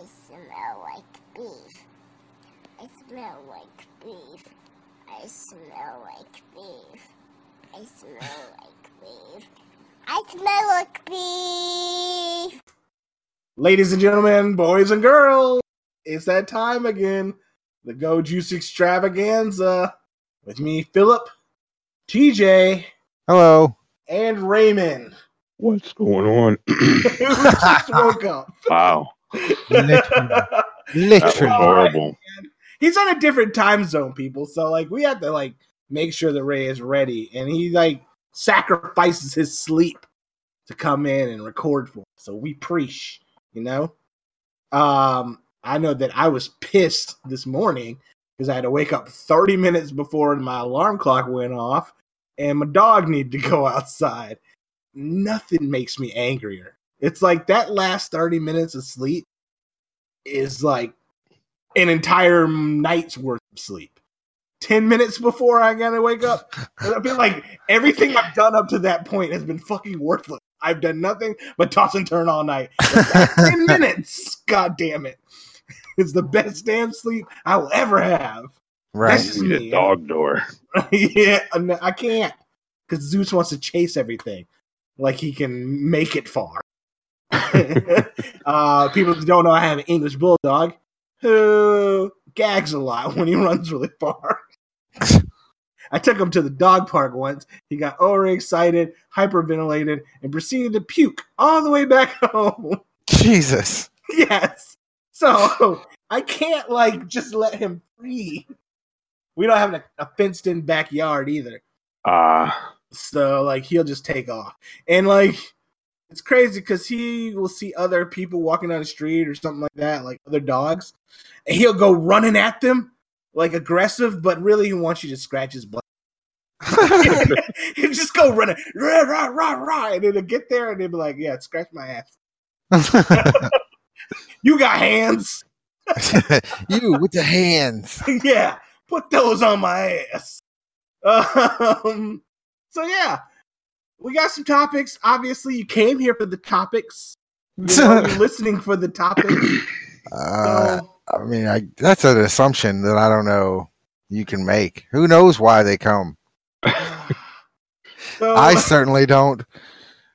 I smell like beef. I smell like beef. I smell like beef. I smell like beef. I smell like beef. Ladies and gentlemen, boys and girls, it's that time again. The Go Juice Extravaganza with me, Philip, TJ, Hello. and Raymond. What's going on? who just woke up. wow, Literally. Literally. horrible. He's on a different time zone, people. So like we have to like make sure that Ray is ready, and he like sacrifices his sleep to come in and record for us. So we preach, you know. Um, I know that I was pissed this morning because I had to wake up 30 minutes before my alarm clock went off, and my dog needed to go outside. Nothing makes me angrier. It's like that last 30 minutes of sleep is like an entire night's worth of sleep. 10 minutes before I gotta wake up. And I feel like everything I've done up to that point has been fucking worthless. I've done nothing but toss and turn all night. 10 minutes, god damn it. It's the best damn sleep I will ever have. Right. That's just Need me. a dog door. yeah, no, I can't. Because Zeus wants to chase everything. Like he can make it far. uh, people who don't know I have an English bulldog who gags a lot when he runs really far. I took him to the dog park once. He got overexcited, hyperventilated, and proceeded to puke all the way back home. Jesus. yes. So I can't like just let him free. We don't have a, a fenced in backyard either. Ah, So like he'll just take off. And like it's crazy because he will see other people walking down the street or something like that, like other dogs, and he'll go running at them like aggressive, but really he wants you to scratch his butt. he'll just go running, rah, rah, rah, rah, and it'll get there and they'll be like, Yeah, scratch my ass. You got hands. you with the hands. yeah, put those on my ass. Um, so yeah, we got some topics. Obviously, you came here for the topics. You know, you're listening for the topics. Uh, So, I mean, I, that's an assumption that I don't know you can make. Who knows why they come? so I certainly don't.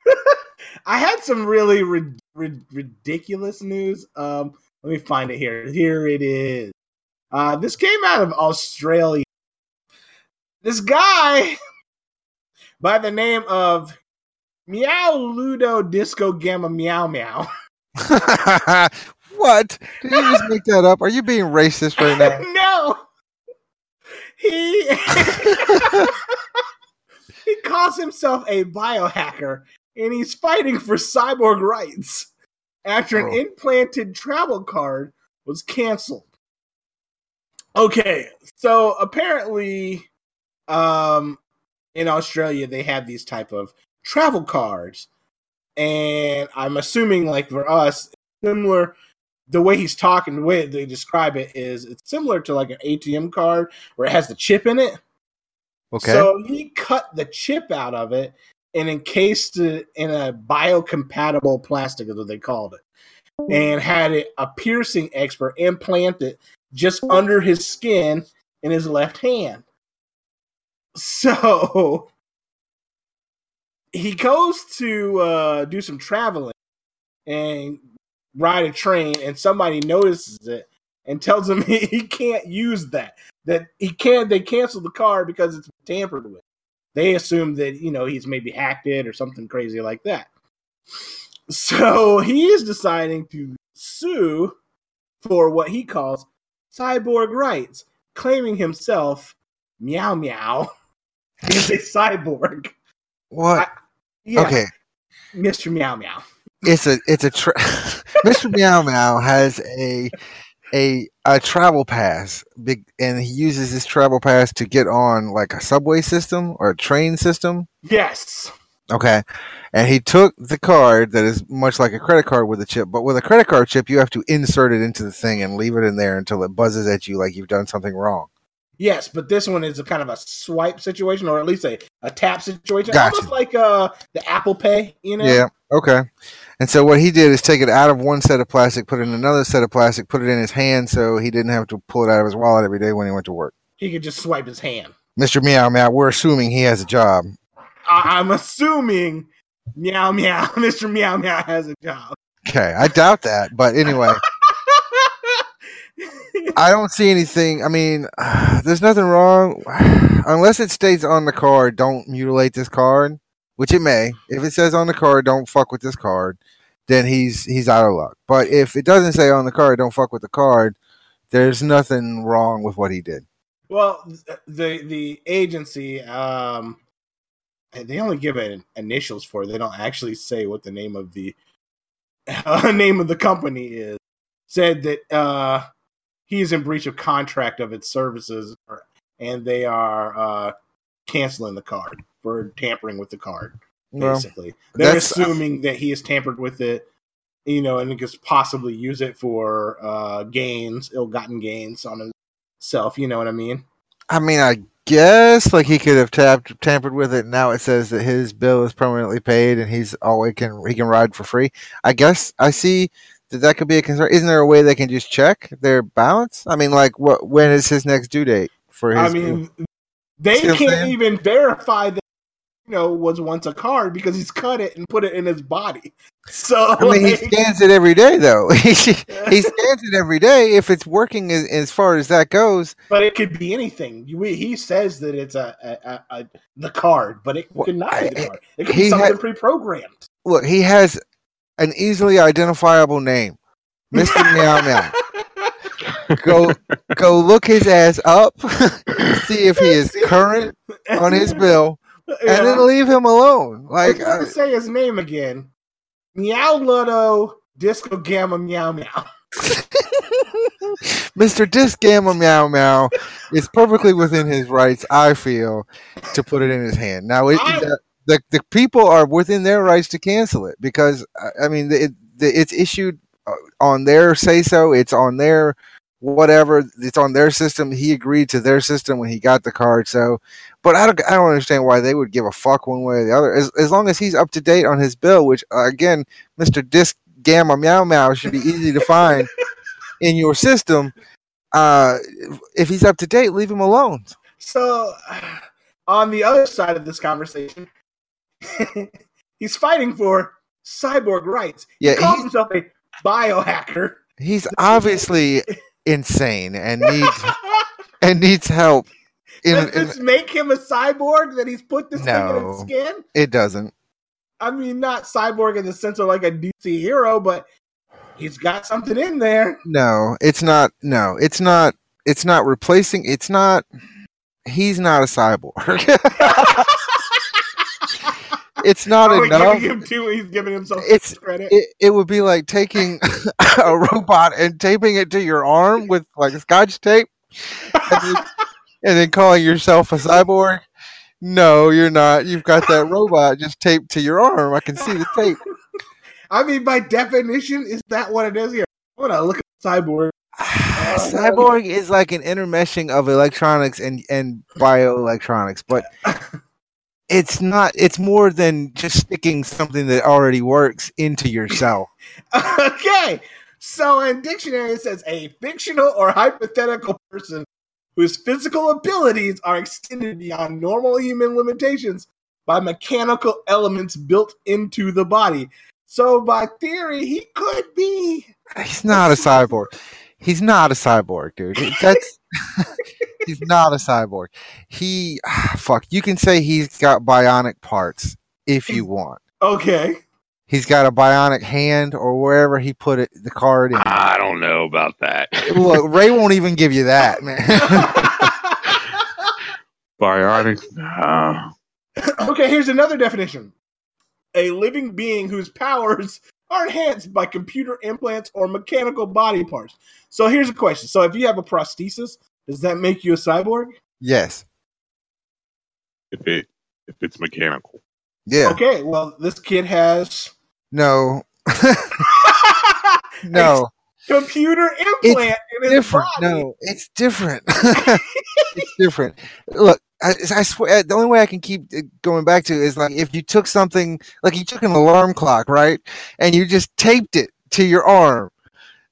I had some really ri- ri- ridiculous news. Um, let me find it here. Here it is. Uh, this came out of Australia. This guy by the name of Meow Ludo Disco Gamma Meow Meow. what? Did you just make that up? Are you being racist right now? no. He he calls himself a biohacker and he's fighting for cyborg rights after an Oh. implanted travel card was canceled. Okay, so apparently um in Australia they have these type of travel cards and I'm assuming like for us similar the way he's talking, the way they describe it is it's similar to like an ATM card where it has the chip in it. Okay. So he cut the chip out of it and encased it in a biocompatible plastic, is what they called it, and had it a piercing expert implant it just under his skin in his left hand. So he goes to uh, do some traveling and ride a train, and somebody notices it and tells him he, he can't use that. That he can't. They cancel the card because it's tampered with. They assume that you know he's maybe hacked it or something crazy like that. So he is deciding to sue for what he calls cyborg rights, claiming himself meow meow is a cyborg. what? Yeah, Okay. Mr. Meow Meow. It's a it's a tra- Mr. Meow Meow has a a a travel pass big and he uses his travel pass to get on like a subway system or a train system. Yes. Okay. And he took the card that is much like a credit card with a chip, but with a credit card chip, you have to insert it into the thing and leave it in there until it buzzes at you like you've done something wrong. Yes, but this one is a kind of a swipe situation, or at least a, a tap situation, Gotcha. almost like uh the Apple Pay. You know? Yeah. Okay. And so what he did is take it out of one set of plastic, put it in another set of plastic, put it in his hand, so he didn't have to pull it out of his wallet every day when he went to work. He could just swipe his hand. Mister Meow Meow, we're assuming he has a job. I- I'm assuming Meow Meow, Mr. Meow Meow has a job. Okay, I doubt that, but anyway, I don't see anything. I mean, there's nothing wrong unless it states on the card. Don't mutilate this card, which it may. If it says on the card, don't fuck with this card, then he's he's out of luck. But if it doesn't say on the card, don't fuck with the card, there's nothing wrong with what he did. well, the the agency, um, they only give it initials for. it. They don't actually say what the name of the uh, name of the company is. Said that uh, he's in breach of contract of its services, and they are uh, canceling the card for tampering with the card. Well, basically. They're that's- assuming that he has tampered with it, you know, and could possibly use it for uh, gains, ill-gotten gains on himself. You know what I mean? I mean, I guess like he could have tapped tampered with it. And Now it says that his bill is permanently paid and he's always can he can ride for free. I guess I see that that could be a concern. Isn't there a way they can just check their balance? I mean, like what when is his next due date for his? I mean, they See can't even verify that you know was once a card because he's cut it and put it in his body. So I mean, he scans it every day though. he he scans it every day. If it's working as, as far as that goes, but it could be anything. He says that it's a, a, a, a the card, but it Well, could not be the card. It could be something had- pre-programmed. look, he has an easily identifiable name, Mister Meow Meow. Go go look his ass up, see if he is current on his bill, and then leave him alone. Like, me say his name again. Meow Ludo Disco Gamma Meow Meow. Mr. Disc Gamma Meow Meow is perfectly within his rights, I feel, to put it in his hand. Now, it, I- the, the people are within their rights to cancel it because I- mean, it, the, it's issued uh, on their say so. It's on their whatever. It's on their system. He agreed to their system when he got the card. So, but I don't I don't understand why they would give a fuck one way or the other. As as long as he's up to date on his bill, which uh, again, Mr. Disc Gamma Meow Meow should be easy to find in your system. Uh, if he's up to date, leave him alone. So, on the other side of this conversation, he's fighting for cyborg rights. Yeah, he calls himself a biohacker. He's obviously insane and needs and needs help. In, Does in, this make him a cyborg that he's put this thing in his skin? it doesn't. I mean, not cyborg in the sense of like a DC hero, but he's got something in there. No, it's not. No, it's not. It's not replacing. It's not. He's not a cyborg. it's not Oh, enough. giving him two, he's giving himself It's- credit. It, it would be like taking a robot and taping it to your arm with like scotch tape, and then, and then calling yourself a cyborg. No, you're not. You've got that robot just taped to your arm. I can see the tape. I mean, by definition, is that what it is here? I'm look at cyborg. Cyborg is like an intermeshing of electronics and and bioelectronics, but it's not. It's more than just sticking something that already works into yourself okay, so in dictionary it says a fictional or hypothetical person whose physical abilities are extended beyond normal human limitations by mechanical elements built into the body. So, by theory, he could be. He's not a cyborg. He's not a cyborg, dude. That's he's not a cyborg. He fuck. You can say he's got bionic parts if you want. Okay. He's got a bionic hand or wherever he put it, the card in. I don't know about that. Look, Ray won't even give you that, man. Bionic? Nah. okay, here's another definition a living being whose powers are enhanced by computer implants or mechanical body parts. So here's a question. So if you have a prosthesis, does that make you a cyborg? yes. If it if it's mechanical. Yeah. Okay, well, this kid has No. no. computer implant in his different. body. No, it's different. it's different. Look, I, I swear, the only way I can keep uh, going back to is like if you took something, like you took an alarm clock, right, and you just taped it to your arm.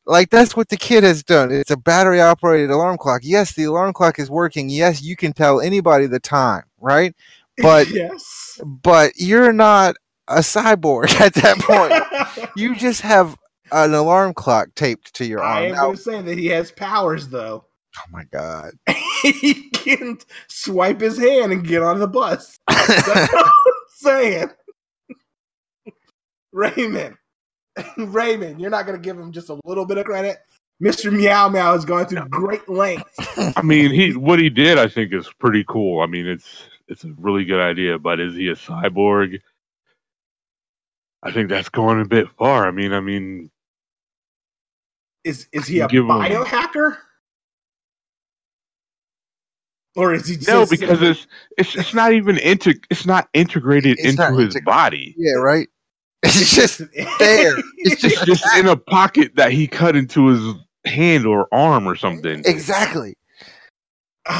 Like that's what the kid has done. It's a battery operated alarm clock. Yes, the alarm clock is working. Yes, you can tell anybody the time, right? But yes. but you're not a cyborg at that point. you just have an alarm clock taped to your arm. I am Now- going to say that he has powers, though. Oh my god. he can't swipe his hand and get on the bus. That's what I'm saying. Raymond, Raymond, you're not going to give him just a little bit of credit. Mr. Meow Meow has gone through great lengths. I mean, he what he did, I think, is pretty cool. I mean, it's it's a really good idea, but is he a cyborg? I think that's going a bit far. I mean, I mean, Is is he a Give him- biohacker? Or is he no, because it's it's it's not even into it's not integrated It's into not his integ- body. Yeah, right. It's just there. It's just It's just in a pocket that he cut into his hand or arm or something. exactly.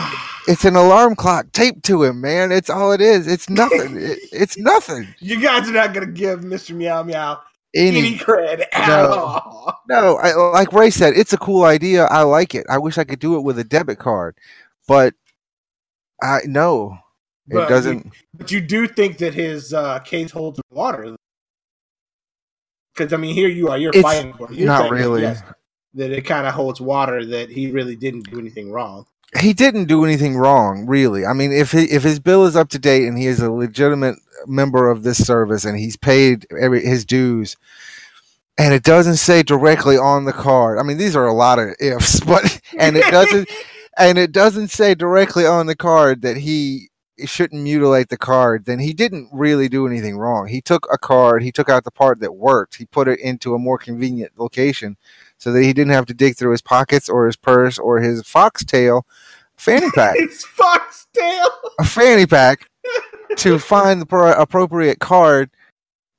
It's an alarm clock taped to him, man. It's all it is. It's nothing. It, it's nothing. you guys are not going to give Mr. Meow Meow any, Any credit at No. all. no, I, like Ray said, it's a cool idea. I like it. I wish I could do it with a debit card, but I no, it But you- doesn't. But you do think that his uh, case holds water, because I mean, here you are, you're It's fighting for it. You're not really. yes, that it kind of holds water. That he really didn't do anything wrong. he didn't do anything wrong, really. I mean, if he, if his bill is up to date and he is a legitimate member of this service and he's paid every his dues, and it doesn't say directly on the card. I mean, these are a lot of ifs, but and it doesn't and it doesn't say directly on the card that he shouldn't mutilate the card, then he didn't really do anything wrong. He took a card, he took out the part that worked, he put it into a more convenient location so that he didn't have to dig through his pockets or his purse or his foxtail fanny pack, it's foxtail. a fanny pack to find the pro- appropriate card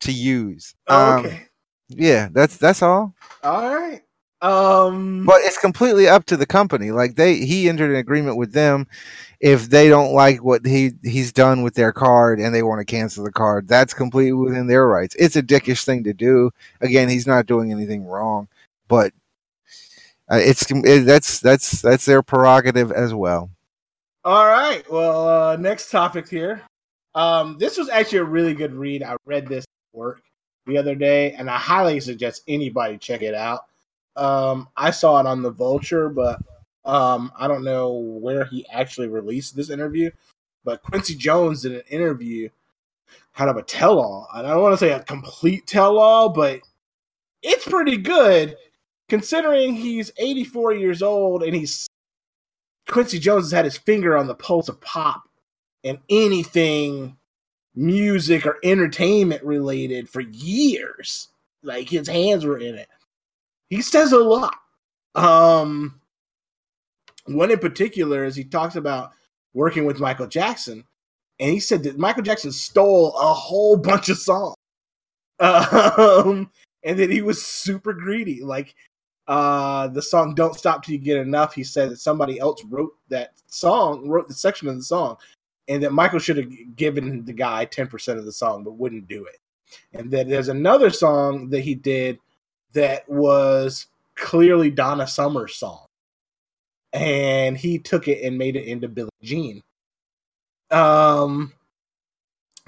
to use. Um, okay, yeah, that's that's all. all right. Um, But it's completely up to the company. Like they, he entered an agreement with them. If they don't like what he he's done with their card and they want to cancel the card, that's completely within their rights. It's a dickish thing to do. Again, he's not doing anything wrong, but uh, it's it, that's that's that's their prerogative as well. All right. Well, uh, next topic here. Um, this was actually a really good read. I read this work the other day, and I highly suggest anybody check it out. Um, I saw it on the Vulture, but um, I don't know where he actually released this interview. But Quincy Jones did an interview, kind of a tell-all, I don't want to say a complete tell-all, but it's pretty good considering he's 84 years old and he's Quincy Jones has had his finger on the pulse of pop and anything music or entertainment related for years. Like his hands were in it. He says a lot. Um one in particular is he talks about working with Michael Jackson and he said that Michael Jackson stole a whole bunch of songs. Um and that he was super greedy. Like uh the song don't stop till you get enough he said that somebody else wrote that song wrote the section of the song and that michael should have given the guy 10% of the song but wouldn't do it and that there's another song that he did that was clearly donna summer's song. And he took it and made it into billie jean. Um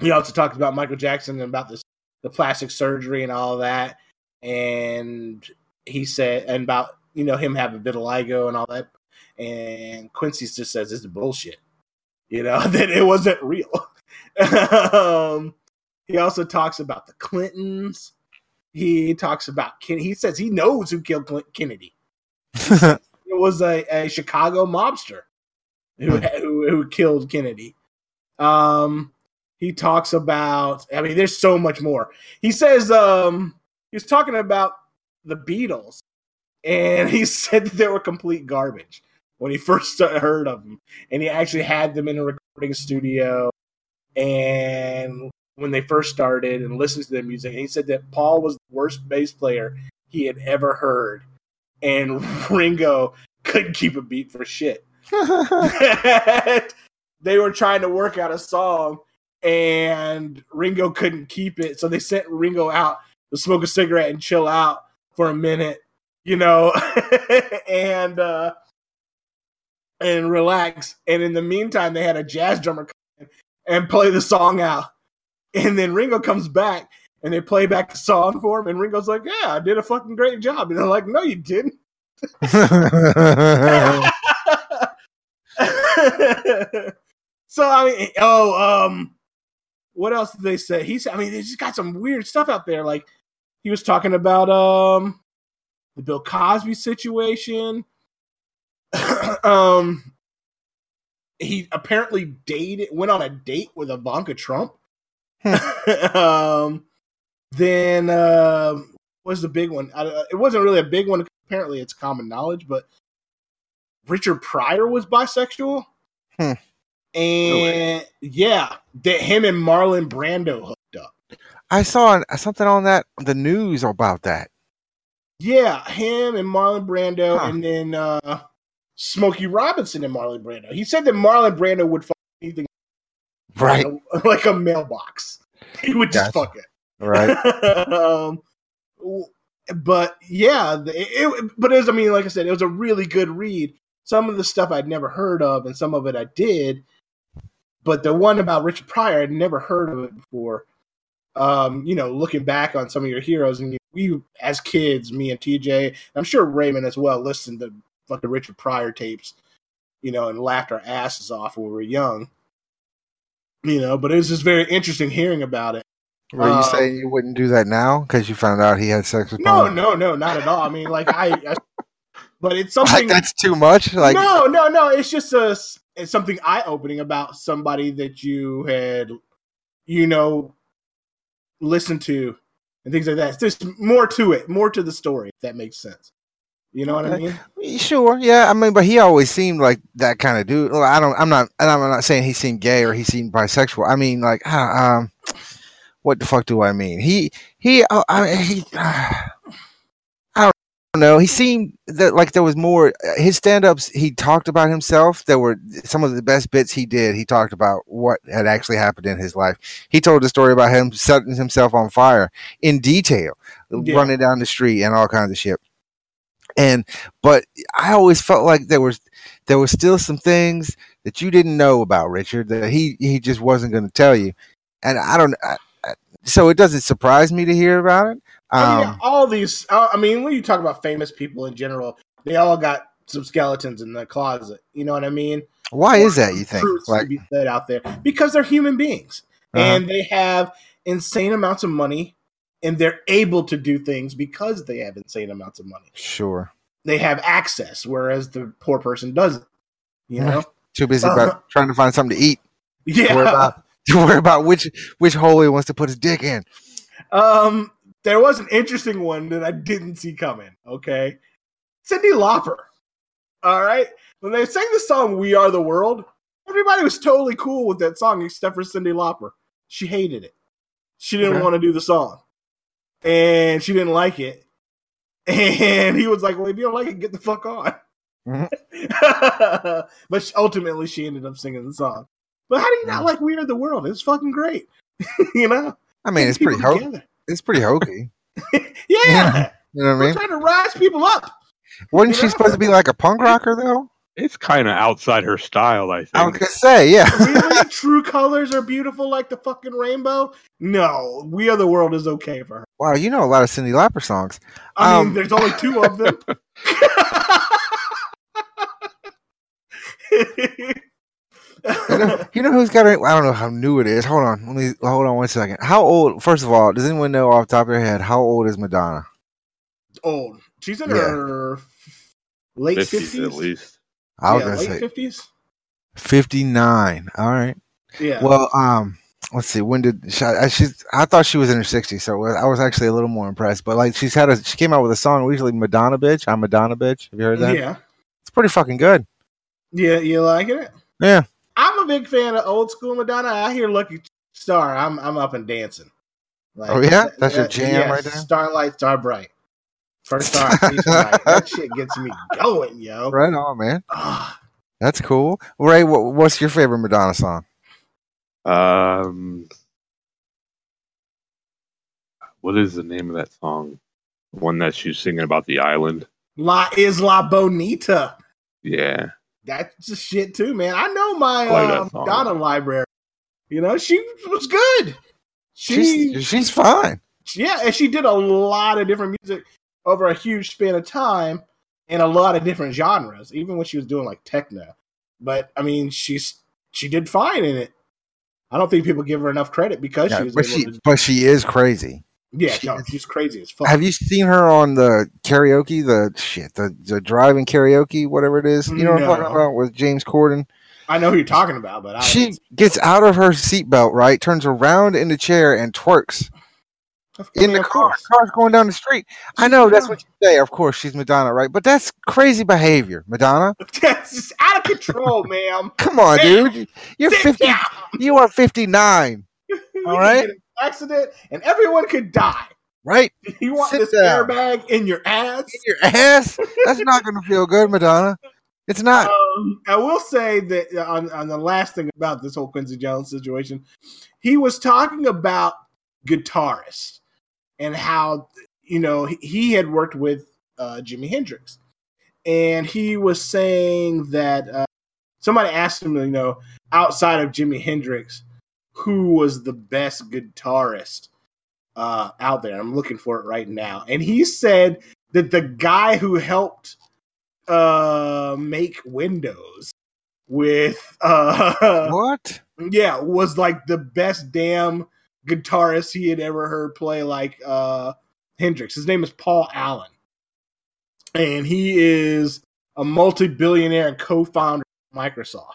he also talked about michael jackson and about this the plastic surgery and all that. And he said and about you know him having vitiligo and all that. And quincy just says is bullshit you know that it wasn't real. Um, he also talks about the clintons he talks about Ken- he says he knows who killed Clin- kennedy. It was a, a chicago mobster who, who who killed kennedy. Um he talks about i mean there's so much more. He says um he was talking about the Beatles, and he said that they were complete garbage when he first heard of them, and he actually had them in a recording studio, and when they first started and listened to their music, and he said that Paul was the worst bass player he had ever heard, and Ringo couldn't keep a beat for shit. they were trying to work out a song and Ringo couldn't keep it. So they sent Ringo out to smoke a cigarette and chill out for a minute, you know, and uh and relax. And in the meantime, they had a jazz drummer come in and play the song out. And then Ringo comes back and they play back the song for him, and Ringo's like, Yeah, I did a fucking great job. And they're like, No, you didn't. so I mean, oh, um, what else did they say? He's, I mean, they just got some weird stuff out there. Like he was talking about um the Bill Cosby situation. um, he apparently dated, went on a date with Ivanka Trump. um, then uh, was the big one? I, it wasn't really a big one. Apparently, it's common knowledge, but Richard Pryor was bisexual. Hmm. And yeah, that him and Marlon Brando hooked up. I saw something on that the news about that. Yeah, him and Marlon Brando, Huh. and then uh Smokey Robinson and Marlon Brando. He said that Marlon Brando would fuck anything Right, like a, like a mailbox. He would just Gotcha. fuck it. right. um, but yeah, it, it, but it was, I mean, like I said, it was a really good read. Some of the stuff I'd never heard of, and some of it I did. But the one about Richard Pryor, I'd never heard of it before. Um, you know, looking back on some of your heroes, and we, as kids, me and TJ, I'm sure Raymond as well, listened to fucking Richard Pryor tapes, you know, and laughed our asses off when we were young. You know, but it was just very interesting hearing about it. Were you Uh, saying you wouldn't do that now because you found out he had sex with No, no, no, not at all. I mean, like I, I but it's Like something. that's too much. Like no, no, no. It's just a, it's something eye opening about somebody that you had, you know, listened to and things like that. There's more to it, more to the story. If that makes sense. You know what I mean? Sure, yeah. I mean, but he always seemed like that kind of dude. Well, I don't. I'm not. And I'm not saying he seemed gay or he seemed bisexual. I mean, like, ah, um, what the fuck do I mean? He he. Uh, I he. I don't know. He seemed that like there was more. His stand-ups. He talked about himself. There were some of the best bits he did. He talked about what had actually happened in his life. He told a story about him setting himself on fire in detail, Yeah. running down the street and all kinds of shit and but I always felt like there was there was still some things that you didn't know about Richard that he he just wasn't going to tell you, and I don't. I, so it doesn't surprise me to hear about it. I mean, Um, all these. uh, I mean, when you talk about famous people in general, they all got some skeletons in the closet. You know what I mean? why or is that? You think? Like, be said out there because they're human beings Uh-huh. and they have insane amounts of money and they're able to do things because they have insane amounts of money. sure, They have access, whereas the poor person doesn't. You know? too busy about trying to find something to eat. Yeah. Worry about to worry about which which hole he wants to put his dick in. Um, there was an interesting one that I didn't see coming. Okay, Cyndi Lauper. All right, when they sang the song "We Are the World," everybody was totally cool with that song except for Cyndi Lauper. She hated it. She didn't Okay. want to do the song, and she didn't like it. And he was like, "Well, if you don't like it, get the fuck on." Mhm. but she- ultimately, she ended up singing the song. But how do you not Mhm. like "We Are the World"? It's fucking great. you know, I mean, it's pretty ho- it's pretty hokey. yeah. Yeah. You know what I We're mean? trying to rise people up. Wasn't you she know? supposed to be like a punk rocker though? It's kind of outside her style, I think. I was gonna say, yeah. Really, true colors are beautiful like the fucking rainbow. No, We Are the World is okay for her. Wow, you know a lot of Cyndi Lauper songs. I mean, Um, there's only two of them. You know, you know who's got it? I don't know how new it is. Hold on. Let me hold on one second. How old first of all, does anyone know off the top of their head how old is Madonna? Old. She's in Yeah. her late 50s fifties. at least. I was yeah, gonna say fifties. fifty nine. All right. Yeah. Well, um, let's see. When did she? I, I thought she was in her sixties, so I was actually a little more impressed. But like, she's had a. She came out with a song recently, Madonna bitch. I'm Madonna bitch. Have you heard that? yeah. It's pretty fucking good. Yeah. You liking it? Yeah. I'm a big fan of old school Madonna. I hear Lucky Star. I'm I'm up and dancing. Like, Oh, yeah? that- That's your jam yeah, right there? Starlight, Star Bright. First time tonight. that shit gets me going, yo. Right on, man. Ah, That's cool. Ray, what, what's your favorite Madonna song? Um, what is the name of that song? The one that she's singing about the island. La Isla Bonita. Yeah, That's just shit too, man. I know my I like uh. Madonna library. You know, she was good. She, She's she's fine. yeah, and she did a lot of different music over a huge span of time in a lot of different genres, even when she was doing like techno. But I mean, she's she did fine in it. I don't think people give her enough credit because Yeah, she was but she to. but she is crazy. Yeah, she no, she's crazy as fuck. Have you seen her on the karaoke? The shit, the, the driving karaoke, whatever it is. You know what I'm talking about with James Corden. I know who you're talking about, but I She gets out of her seatbelt, right? Turns around in the chair and twerks in the car. course. Car's going down the street. I know that's what you say. Of course, she's Madonna, right? But that's crazy behavior, Madonna. That's just out of control, ma'am. Come on, dude. You're Sit 50. down. You are 59, You All right. an accident, and everyone could die. right? You want Sit this down. airbag in your ass? In your ass. That's not going to feel good, Madonna. It's not. Um, I will say that uh, on, on the last thing about this whole Quincy Jones situation, he was talking about guitarists and how you know he, had worked with uh, Jimi Hendrix, and he was saying that uh, somebody asked him, you know, outside of Jimi Hendrix, who was the best guitarist uh, out there. I'm looking for it right now, and he said that the guy who helped uh make windows with uh what? yeah was like the best damn guitarist he had ever heard play like uh Hendrix. His name is Paul Allen. And he is a multi-billionaire and co-founder of Microsoft.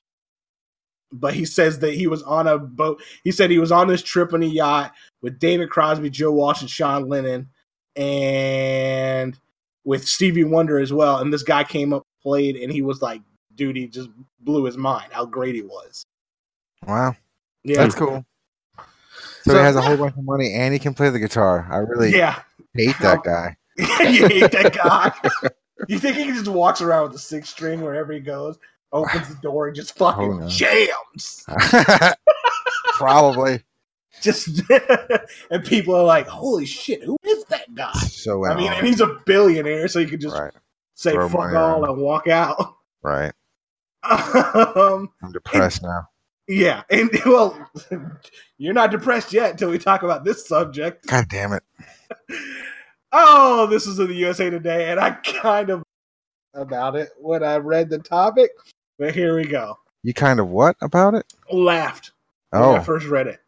But he says that he was on a boat. He said he was on this trip on a yacht with David Crosby, Joe Walsh, and Sean Lennon, and with Stevie Wonder as well. And this guy came up, played, and he was like, dude, he just blew his mind how great he was. Wow. Yeah. That's cool. So, So- he has a whole bunch of money and he can play the guitar. I really yeah. hate that guy. you hate that guy. you think he just walks around with a six string wherever he goes, opens the door, and just fucking Oh, no. jams. Probably. Just and people are like, "Holy shit, who is that guy?" So I mean, and he's a billionaire, so you could just right, say Throw "fuck all" and walk out. right. um, I'm depressed now. Yeah, and well, you're not depressed yet until we talk about this subject. God damn it. Oh, this is in the USA Today, and I kind of about it when I read the topic, but here we go. You kind of what about it? Laughed when I Oh, first read it.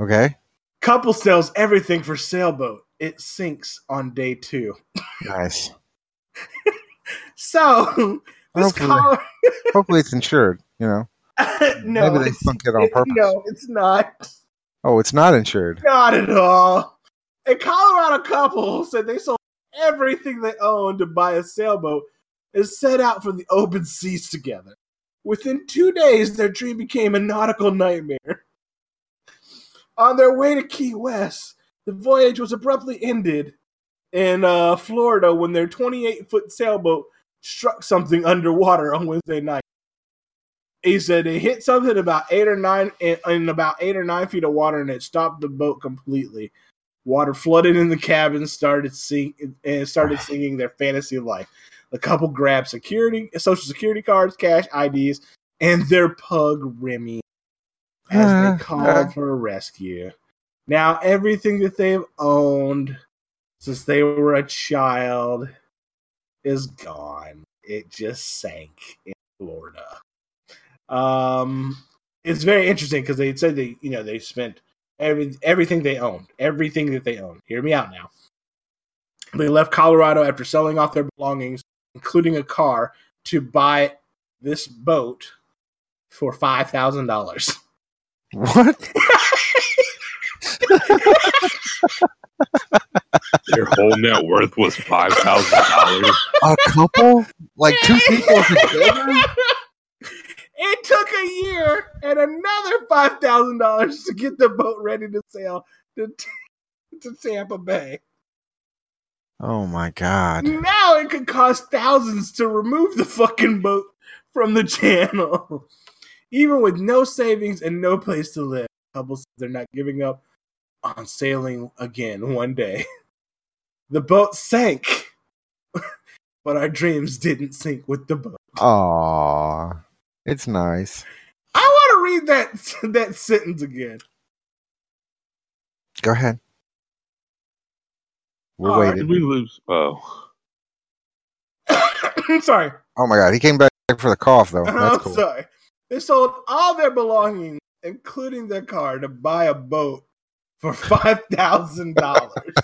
okay. Couple sells everything for sailboat. It sinks on day two. Nice. So this Hopefully. Colo- Hopefully it's insured, you know. no, Maybe they it's- sunk it on purpose. No, it's not. Oh, it's not insured. Not at all. A Colorado couple said they sold everything they owned to buy a sailboat and set out for the open seas together. Within two days, their dream became a nautical nightmare. On their way to Key West, the voyage was abruptly ended in uh, Florida when their 28 foot sailboat struck something underwater on Wednesday night. He said it hit something about eight or nine in, in about eight or nine feet of water, and it stopped the boat completely. Water flooded in the cabin, started sing and started singing their fantasy life. The couple grabbed security, social security cards, cash IDs, and their pug Remy as they called for a rescue. Now everything that they've owned since they were a child is gone. It just sank in Florida. Um, it's very interesting because they said they, you know, they spent every everything they owned, everything that they owned. Hear me out now. They left Colorado after selling off their belongings, including a car, to buy this boat for five thousand dollars. What? Their whole net worth was five thousand dollars. A couple? Like two people together? It took a year and another five thousand dollars to get the boat ready to sail to, to Tampa Bay. Oh my god. Now it could cost thousands to remove the fucking boat from the channel. Even with no savings and no place to live, couples they're not giving up on sailing again one day. The boat sank, but our dreams didn't sink with the boat. Aw. It's nice. I want to read that that sentence again. Go ahead. We're All right. Did we lose? Oh, I'm sorry. Oh my god, he came back for the cough though. That's I'm cool. sorry. They sold all their belongings, including their car, to buy a boat for five thousand dollars.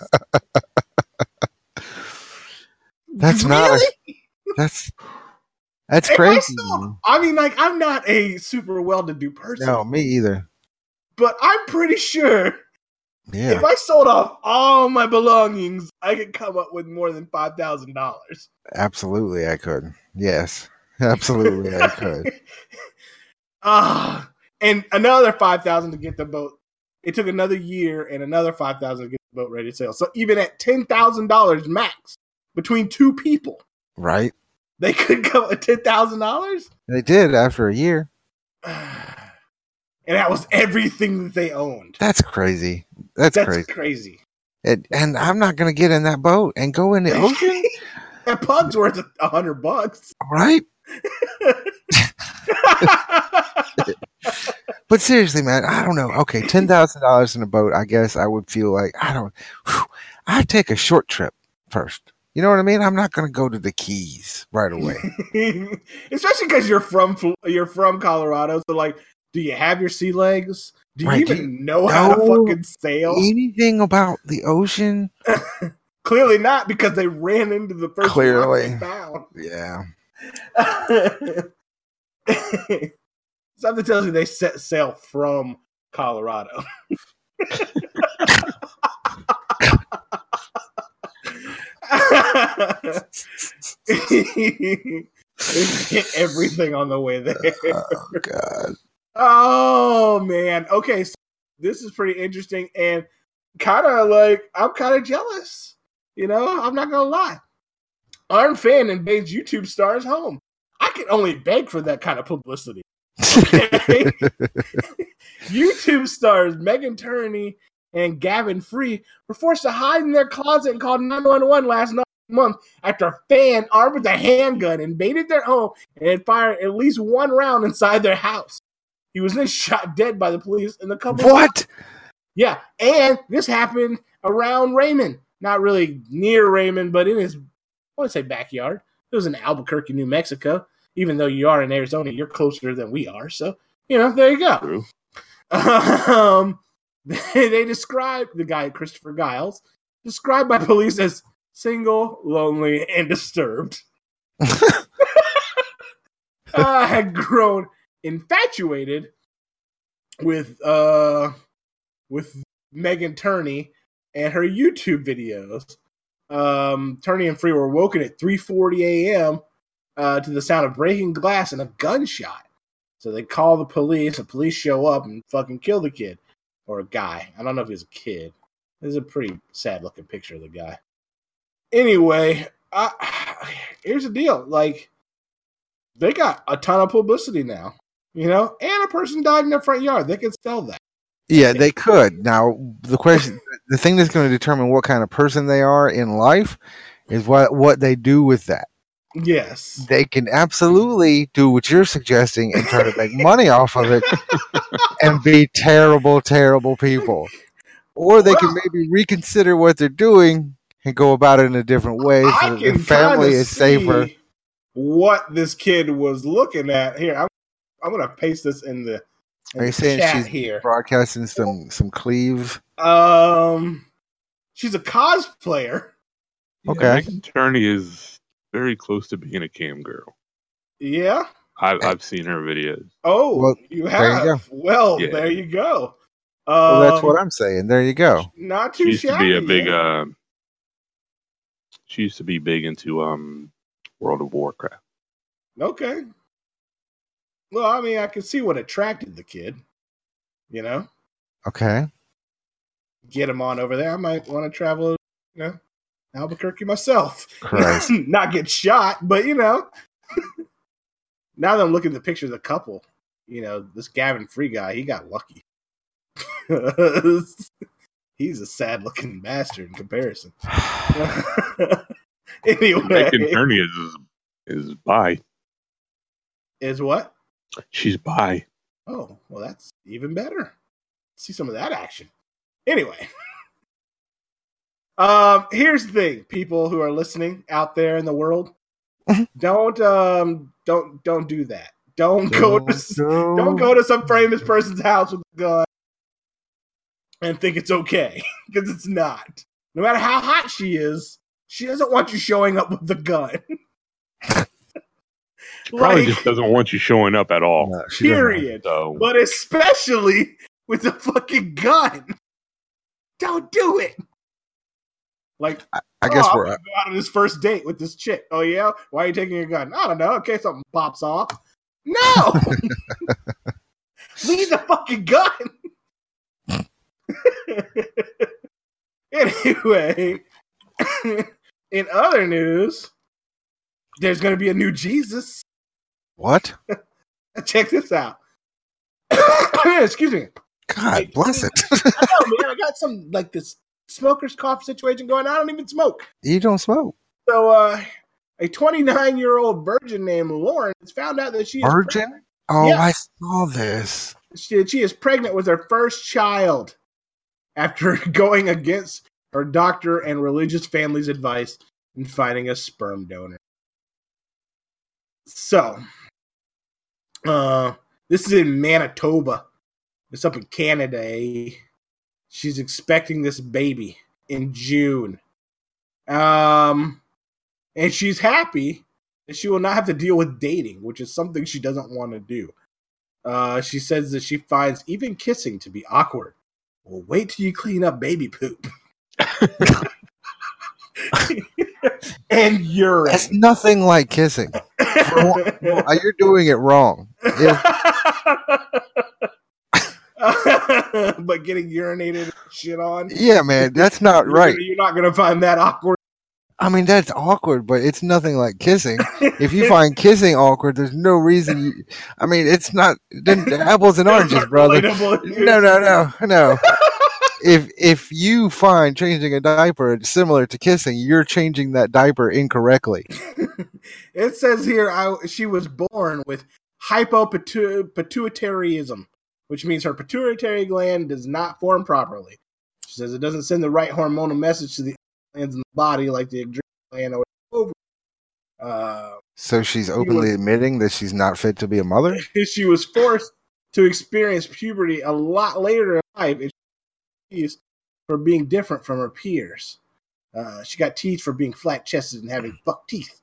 That's not a- That's that's If I crazy. I mean, like, I'm not a super well-to-do person, No, me either. but I'm pretty sure Yeah, if I sold off all my belongings, I could come up with more than five thousand dollars. absolutely, I could. Yes, absolutely, I could. Ah, and another five thousand to get the boat. It took another year and another five thousand to get the boat ready to sail. So even at ten thousand dollars max between two people, Right? They could come ten thousand dollars. They did after a year. And that was everything that they owned. That's crazy. That's, That's crazy. crazy. And, and I'm not gonna get in that boat and go in the ocean, that pug's worth a- a hundred bucks. right? But seriously, man, I don't know. Okay, ten thousand dollars in a boat. I guess I would feel like I don't. Whew, I'd take a short trip first. You know what I mean? I'm not gonna go to the Keys right away. Especially because you're from you're from Colorado. So like, do you have your sea legs? Do you Right, do even know how to fucking sail? Anything about the ocean? Clearly not, because they ran into the first Clearly. they found. Yeah. Something tells me they set sail from Colorado. They hit everything on the way there. Oh God. Oh man. Okay, so this is pretty interesting and kind of like I'm kind of jealous. You know, I'm not gonna lie. Arn Fan invades YouTube stars home. I can only beg for that kind of publicity. YouTube stars Megan Turney and Gavin Free were forced to hide in their closet and called 911 last month after a fan armed with a handgun invaded their home and had fired at least one round inside their house. He was then shot dead by the police and the couple. what? Yeah, and this happened around Raymond. Not really near Raymond, but in his, I want to say backyard. It was in Albuquerque, New Mexico. Even though you are in Arizona, you're closer than we are. So, you know, there you go. true. Um, they, they described the guy, Christopher Giles, described by police as single, lonely, and disturbed. uh, had grown infatuated with uh with Megan Turney and her YouTube videos. Um, Turney and Free were woken at 3:40 a.m. Uh, to the sound of breaking glass and a gunshot. So they call the police. The police show up and fucking kill the kid or a guy. I don't know if he's a kid. This is a pretty sad looking picture of the guy. Anyway, I, here's the deal. Like, they got a ton of publicity now, you know, and a person died in their front yard. They could sell that. Yeah, they could. Now, the question, the thing that's going to determine what kind of person they are in life is what what they do with that. Yes. They can absolutely do what you're suggesting and try to make money off of it and be terrible, terrible people. Or they can maybe reconsider what they're doing and go about it in a different way so I that their family is safer. What this kid was looking at here. I'm, I'm gonna paste this in the, in Are you the saying chat she's here. broadcasting some some cleave? Um, she's a cosplayer. Okay. Megan Turney is very close to being a cam girl. Yeah. I've, I've seen her videos. Oh, Well, you there you have. go. Well, Yeah. there you go. Um, Well, that's what I'm saying. There you go. Not too She too used to be a big. yeah. Uh, she used to be big into um, World of Warcraft. Okay. Well, I mean, I can see what attracted the kid. You know, Okay. get him on over there. I might want to travel. You know, Albuquerque myself. Not get shot, but you know. now that I'm looking at the picture of the couple, you know, this Gavin Free guy, he got lucky. He's a sad looking bastard in comparison. anyway, Kearney is is bi. is what? She's bi. Oh, well, that's even better. See some of that action. Anyway, um, here's the thing, people who are listening out there in the world, don't um, don't don't do that. Don't go to s- don't go to some famous person's house with a gun and think it's okay because it's not. No matter how hot she is, she doesn't want you showing up with the gun. Probably like, just doesn't want you showing up at all. No, period. So but especially with a fucking gun. Don't do it. Like, I guess oh, we're I'm gonna go out on this first date with this chick. Oh yeah, why are you taking your gun? I don't know. In case something pops off. No, leave the fucking gun. anyway, in other news, there's going to be a new Jesus. what? Check this out. Excuse me. God bless it. I know, man. I got some like this smoker's cough situation going. I don't even smoke. you don't smoke. So, uh, a 29 year old virgin named Lauren has found out that she is Virgin? Oh, Yeah. I saw this. she, she is pregnant with her first child after going against her doctor and religious family's advice and finding a sperm donor. So, uh, this is in Manitoba. It's up in Canada. eh? She's expecting this baby in June. Um, and she's happy that she will not have to deal with dating, which is something she doesn't want to do. Uh, she says that she finds even kissing to be awkward. Well, wait till you clean up baby poop. and urine. It's nothing like kissing. You're doing it wrong. If- but getting urinated and shit on. yeah, man, that's not you're right. You're not gonna find that awkward. I mean, that's awkward, but it's nothing like kissing. If you find kissing awkward, there's no reason. You, I mean, it's not then apples and oranges, brother. No, no, no, no. If if you find changing a diaper similar to kissing, you're changing that diaper incorrectly. it says here I, she was born with hypopituitarism, which means her pituitary gland does not form properly. She says it doesn't send the right hormonal message to the glands in the body like the adrenal gland or over. Uh, So she's openly admitting that she's not fit to be a mother. she was forced to experience puberty a lot later in life and she's for being different from her peers. Uh, she got teased for being flat chested and having buck teeth.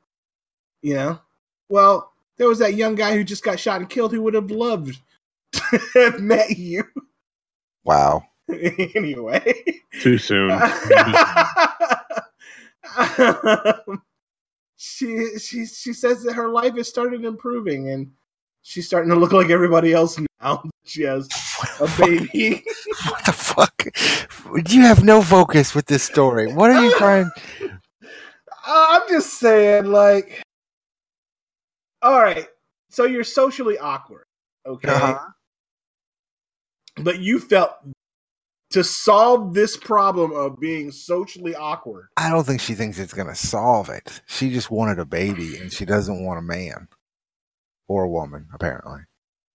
You know? Well, there was that young guy who just got shot and killed who would have loved have met you. Wow. anyway. Too soon. she she she says that her life has started improving and she's starting to look like everybody else now. She has a baby. What the fuck? You have no focus with this story. What are you trying? I'm just saying, like, all right. So you're socially awkward, okay? Uh-huh. But you felt to solve this problem of being socially awkward. I don't think she thinks it's gonna solve it. She just wanted a baby, and she doesn't want a man or a woman. Apparently,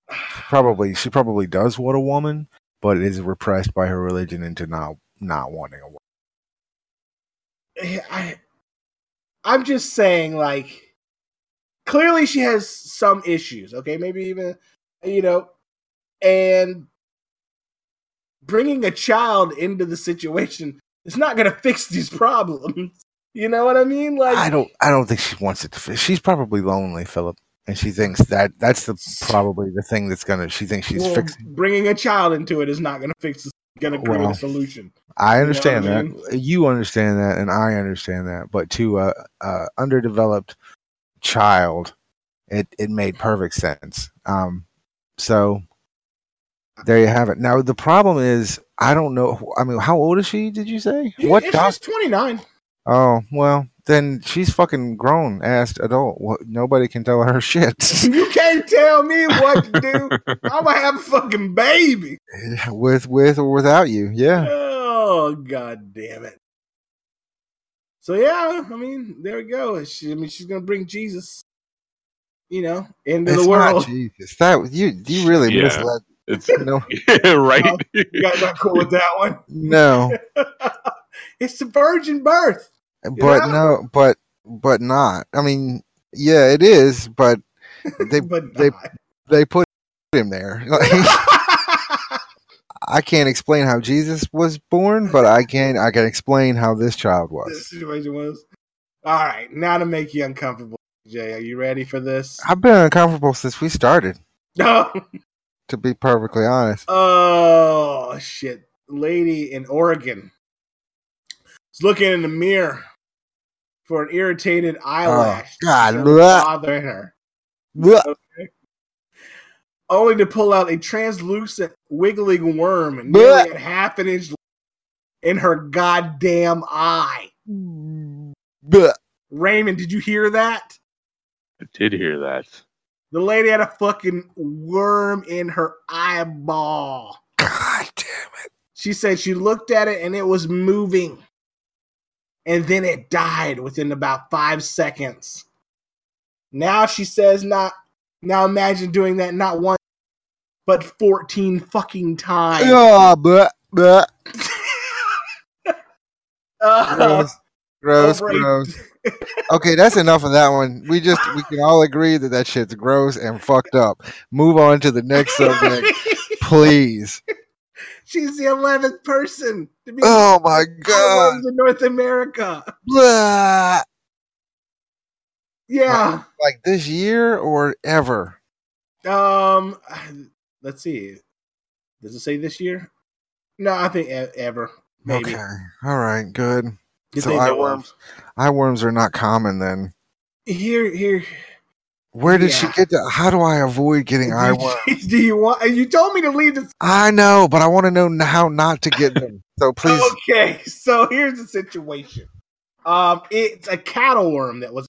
probably she probably does want a woman, but is repressed by her religion into not not wanting a woman. I, I'm just saying, like, clearly she has some issues. Okay, maybe even you know, and bringing a child into the situation is not going to fix these problems. You know what I mean? Like, I don't. I don't think she wants it to. Fit. She's probably lonely, Philip, and she thinks that that's the probably the thing that's gonna. She thinks she's well, fixing. bringing a child into it is not going to fix. Going to create Well, a solution. I understand what I that. You understand that, and I understand that. But to a, a underdeveloped child, it it made perfect sense. Um, so there you have it. Now the problem is, I don't know. I mean, how old is she? Did you say? Yeah, what she's doc? 29. Oh well, then she's fucking grown ass adult. What, nobody can tell her shit you can't tell me what to do. I'm gonna have a fucking baby. with with or without you. Yeah. Oh god damn it. So yeah, I mean, there we go. She, I mean, she's gonna bring Jesus, you know, into It's the not world. Jesus. That you you really Yeah. misled. It's No, right. Oh, You guys not cool with that one? no, it's the virgin birth. but Yeah. no, but but not. I mean, yeah, it is, but they but they- they put him there. I can't explain how Jesus was born, but I can I can explain how this child the was. situation was. All right, now to make you uncomfortable, Jay. Are you ready for this? I've been uncomfortable since we started, No. To be perfectly honest. Oh shit! Lady in Oregon is looking in the mirror for an irritated oh, eyelash. Oh, God, that's bleh. bothering her. Blech. Only to pull out a translucent, wiggling worm Bleh. nearly at half an inch in her goddamn eye. Blech. Raymond, did you hear that? I did hear that. The lady had a fucking worm in her eyeball. God damn it! She said she looked at it and it was moving. And then it died within about five seconds. Now she says not now imagine doing that not one but 14 fucking times. Oh, blech, blech. Uh, Gross, gross, gross. Okay, that's enough of that one. We just we can all agree that that shit's gross and fucked up. Move on to the next subject, please. She's the 11th person to be Oh my god! in North America. Blah. Yeah. Like this year or ever? Um, let's see. Does it say this year? No, I think ever. Maybe. Okay, all right, good. That So eye know eye worms are not common then. Here, here. Where did she get that? How do I avoid getting eye worms? Do you want? You told me to leave this. I know, but I want to know how not to get them. So please, Okay, so here's the situation. Um, it's a cattle worm that was,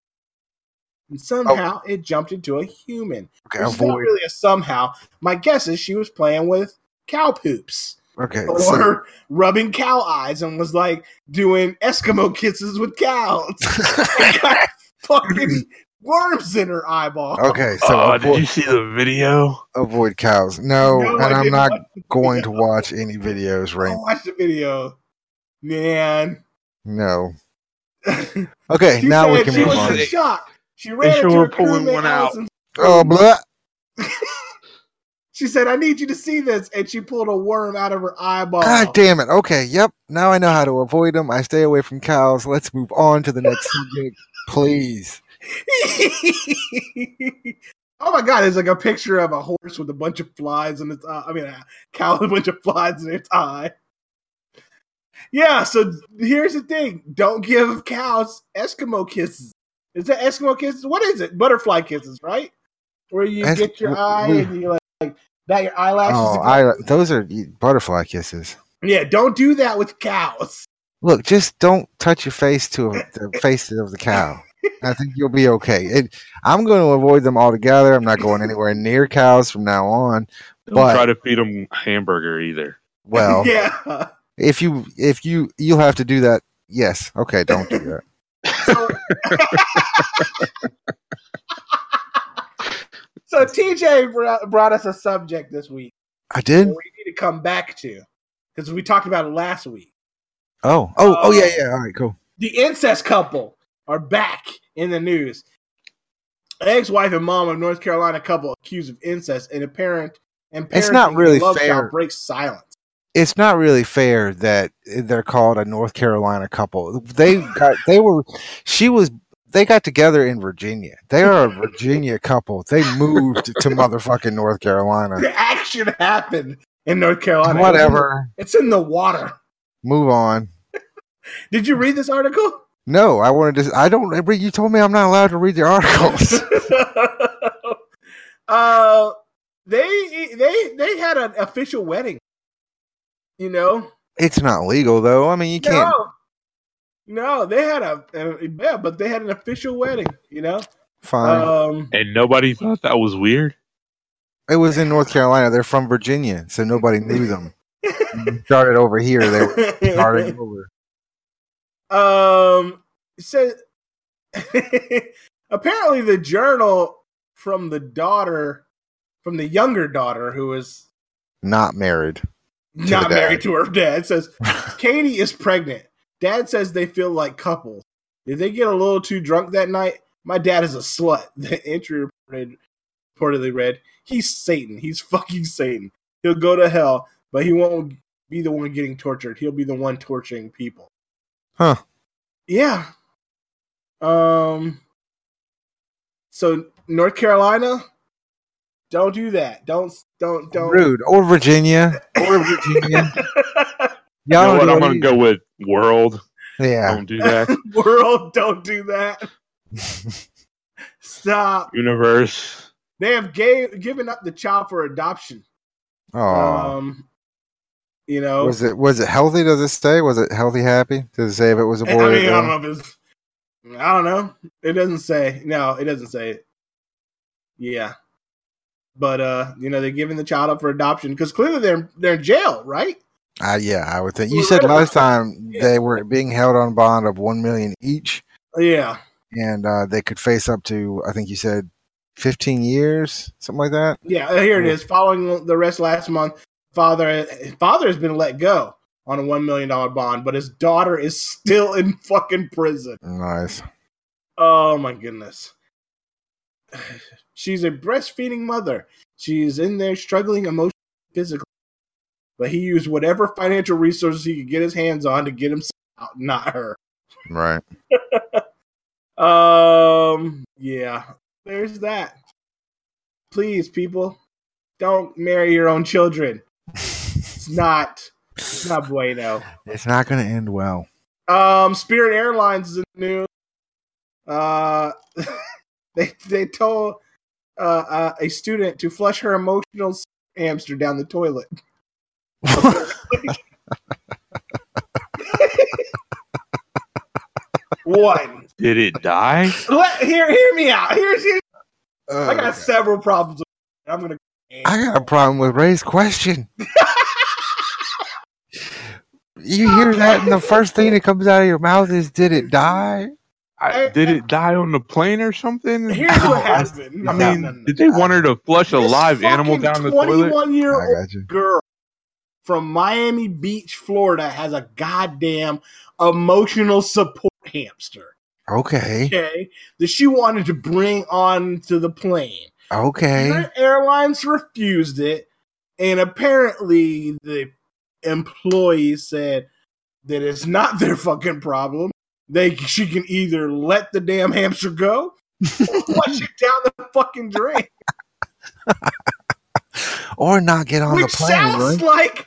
and somehow it jumped into a human. okay, It's not really a somehow. My guess is she was playing with cow poops Okay, or so- rubbing cow eyes and was like doing Eskimo kisses with cows. and got fucking worms in her eyeball. okay, so oh, did you see the video? avoid cows. No, No, and I I'm didn't not watch the going to watch any videos, I right? watch the video. Man. No. Okay, She now we can she move was on. in shock. She ran sure into we're her pulling crewmate one out. Allison. Oh, blah. She said, "I need you to see this," and she pulled a worm out of her eyeball. God damn it. Okay, yep. Now I know how to avoid them. I stay away from cows. Let's move on to the next subject, please. oh my god! It's like a picture of a horse with a bunch of flies in its eye. I mean, a cow with a bunch of flies in its eye. Yeah. So here's the thing: don't give cows Eskimo kisses. Is that Eskimo kisses? What is it? Butterfly kisses, right? Where you get your eye we- and you like, like bat your eyelashes. Oh, together. I those are butterfly kisses. Yeah, don't do that with cows. Look, just don't touch your face to the face of the cow. I think you'll be okay. It, I'm going to avoid them altogether. I'm not going anywhere near cows from now on. Don't But- try to feed them hamburger either. Well, yeah. if you if you you'll have to do that. Yes. Okay. Don't do that. So, so TJ brought, brought us a subject this week I did. we need to come back to because we talked about it last week. Oh. Oh. Oh. Yeah. Um, yeah. All right. Cool. The incest couple are back in the news. Ex-wife and mom of North Carolina couple accused of incest and a parent and It's not really fair. breaks silence. It's not really fair that they're called a North Carolina couple. They got. They were. She was. They got together in Virginia. They are a Virginia couple. They moved to motherfucking North Carolina. The action happened in North Carolina. Whatever. It's in the water. Move on. Did you read this article? No, I wanted to. I don't. You told me I'm not allowed to read the articles. uh, they they they had an official wedding. You know, It's not legal though. I mean, you can't. No. No, they had a, a yeah, but they had an official wedding. You know, Fine. um, And nobody thought that was weird. it was in North Carolina. They're from Virginia, so nobody knew them. started over here. They were starting over. Um, it said apparently the journal from the daughter, from the younger daughter who is Not married. not married to her dad says Katie is pregnant. Dad says they feel like couples. Did they get a little too drunk that night? My dad is a slut. The entry reported, reportedly read, "He's Satan. He's fucking Satan. He'll go to hell, but he won't be the one getting tortured. He'll be the one torturing people." Huh. Yeah. Um. So North Carolina, don't do that. Don't don't don't. Rude. Or Virginia. Or Virginia. You Y'all know what? don't I'm gonna any- go with world. Yeah. Don't do that. World, don't do that. Stop. Universe. They have gave, given up the child for adoption. Oh. Um, you know, was it was it healthy? Does it say? Was it healthy? Happy? Does it say if it was a I boy? or mean, I don't know if it's. I don't know. It doesn't say. No, it doesn't say it. Yeah, but uh, you know, they're giving the child up for adoption because clearly they're they're in jail, right? Uh, yeah, I would think. You said last time they were being held on bond of one million each, Yeah, and uh, they could face up to I think you said fifteen years, something like that. yeah. uh, Here it is. Following the rest last month, father father has been let go on a one million dollar bond, but his daughter is still in fucking prison. Nice. Oh my goodness. She's a breastfeeding mother. She's in there struggling emotionally, physically. But he used whatever financial resources he could get his hands on to get himself out, not her. Right. Um, yeah, there's that. Please, people, don't marry your own children. It's not, it's not bueno. It's not going to end well. Um, Spirit Airlines is in the news. Uh, they they told uh, uh, a student to flush her emotional hamster down the toilet. One. Did it die? Let, hear hear me out. Here's here. Oh, I got several problems. with. I'm gonna. I got a problem with Ray's question. you hear that, and the first thing that comes out of your mouth is, "Did it die?" I, did it die on the plane or something? Here's what I- happened. I No, mean, no, no, no. did they want her to flush a live animal down the toilet? Twenty-one year old girl from Miami Beach, Florida, has a goddamn emotional support hamster. Okay. Okay, that she wanted to bring on to the plane. Okay. Spirit Airlines refused it, and apparently the employees said that it's not their fucking problem. They she can either let the damn hamster go or flush it down the fucking drain. Or not get on Which the plane, sounds right? like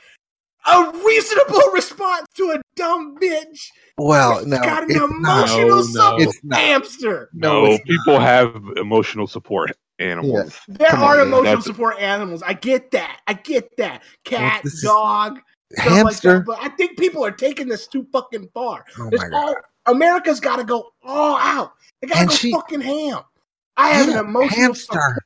a reasonable response to a dumb bitch. Well, who's no, got an it's not. emotional No, no. support It's not. hamster. No, No, it's people have emotional support animals. There Come are on, emotional That's- support animals. I get that. I get that. Cat, this dog, stuff like Hamster. But I think people are taking this too fucking far. Oh It's my god. all America's got to go all out. They got to go she- fucking ham. I have an emotional hamster.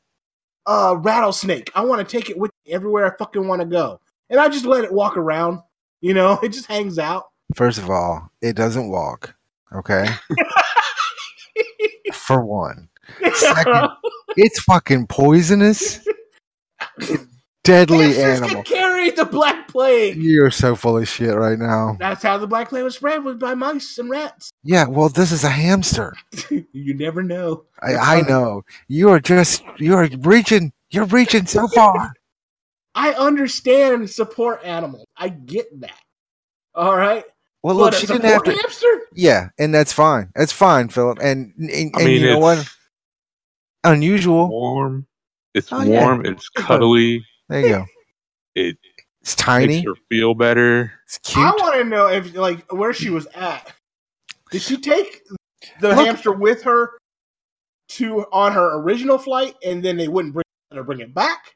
uh, rattlesnake. I want to take it with me everywhere I fucking want to go, and I just let it walk around. You know, it just hangs out. First of all, it doesn't walk. Okay. For one, Second- it's fucking poisonous. Deadly animal. carry the black plague. You're so full of shit right now. That's how the black plague was spread was by mice and rats. Yeah, well, this is a hamster. you never know. I, I know. You are just you're reaching. You're reaching so far. I understand support animals. I get that. All right. Well, look, But she didn't have to. hamster. Yeah, and that's fine. That's fine, Philip. And and, and I mean, you know what? Unusual. warm. It's Oh, yeah. warm. It's cuddly. There you go. It It's tiny. makes her feel better. It's cute. I want to know if like where she was at. Did she take the Look- hamster with her to on her original flight, and then they wouldn't bring let her bring it back,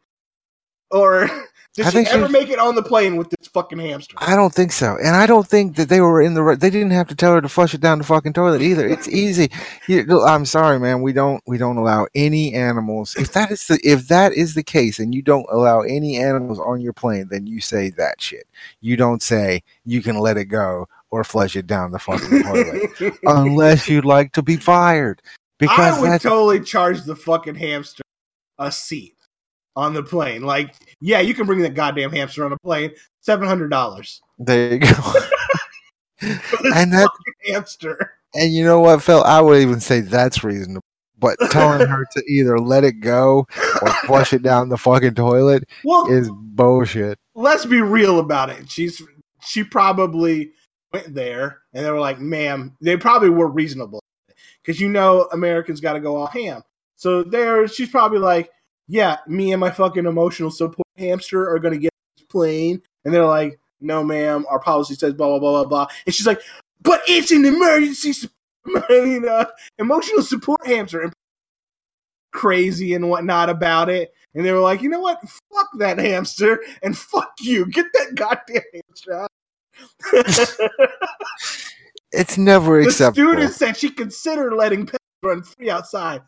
or did I she think she ever make it on the plane with this fucking hamster? I don't think so, and I don't think that they were in the. They didn't have to tell her to flush it down the fucking toilet either. It's easy. You, I'm sorry, man. We don't. We don't allow any animals. If that is the if that is the case, and you don't allow any animals on your plane, then you say that shit. You don't say you can let it go or flush it down the fucking toilet unless you'd like to be fired. Because I would totally charge the fucking hamster a seat on the plane. Like, yeah, you can bring that goddamn hamster on a plane. Seven hundred dollars. there you go. and that hamster. And you know what, Phil? I would even say that's reasonable. But telling her to either let it go or flush it down the fucking toilet Well, is bullshit. let's be real about it. She's she probably went there and they were like, "Ma'am," they probably were reasonable because you know Americans got to go all ham. So there, she's probably like, "Yeah, me and my fucking emotional support hamster are gonna get this plane," and they're like, "No, ma'am, our policy says blah blah blah blah blah," and she's like, "But it's an emergency." su- you know, emotional support hamster and crazy and whatnot about it. And they were like, you know what? Fuck that hamster and fuck you. Get that goddamn hamster out. It's never the acceptable. student said she considered letting pets run free outside,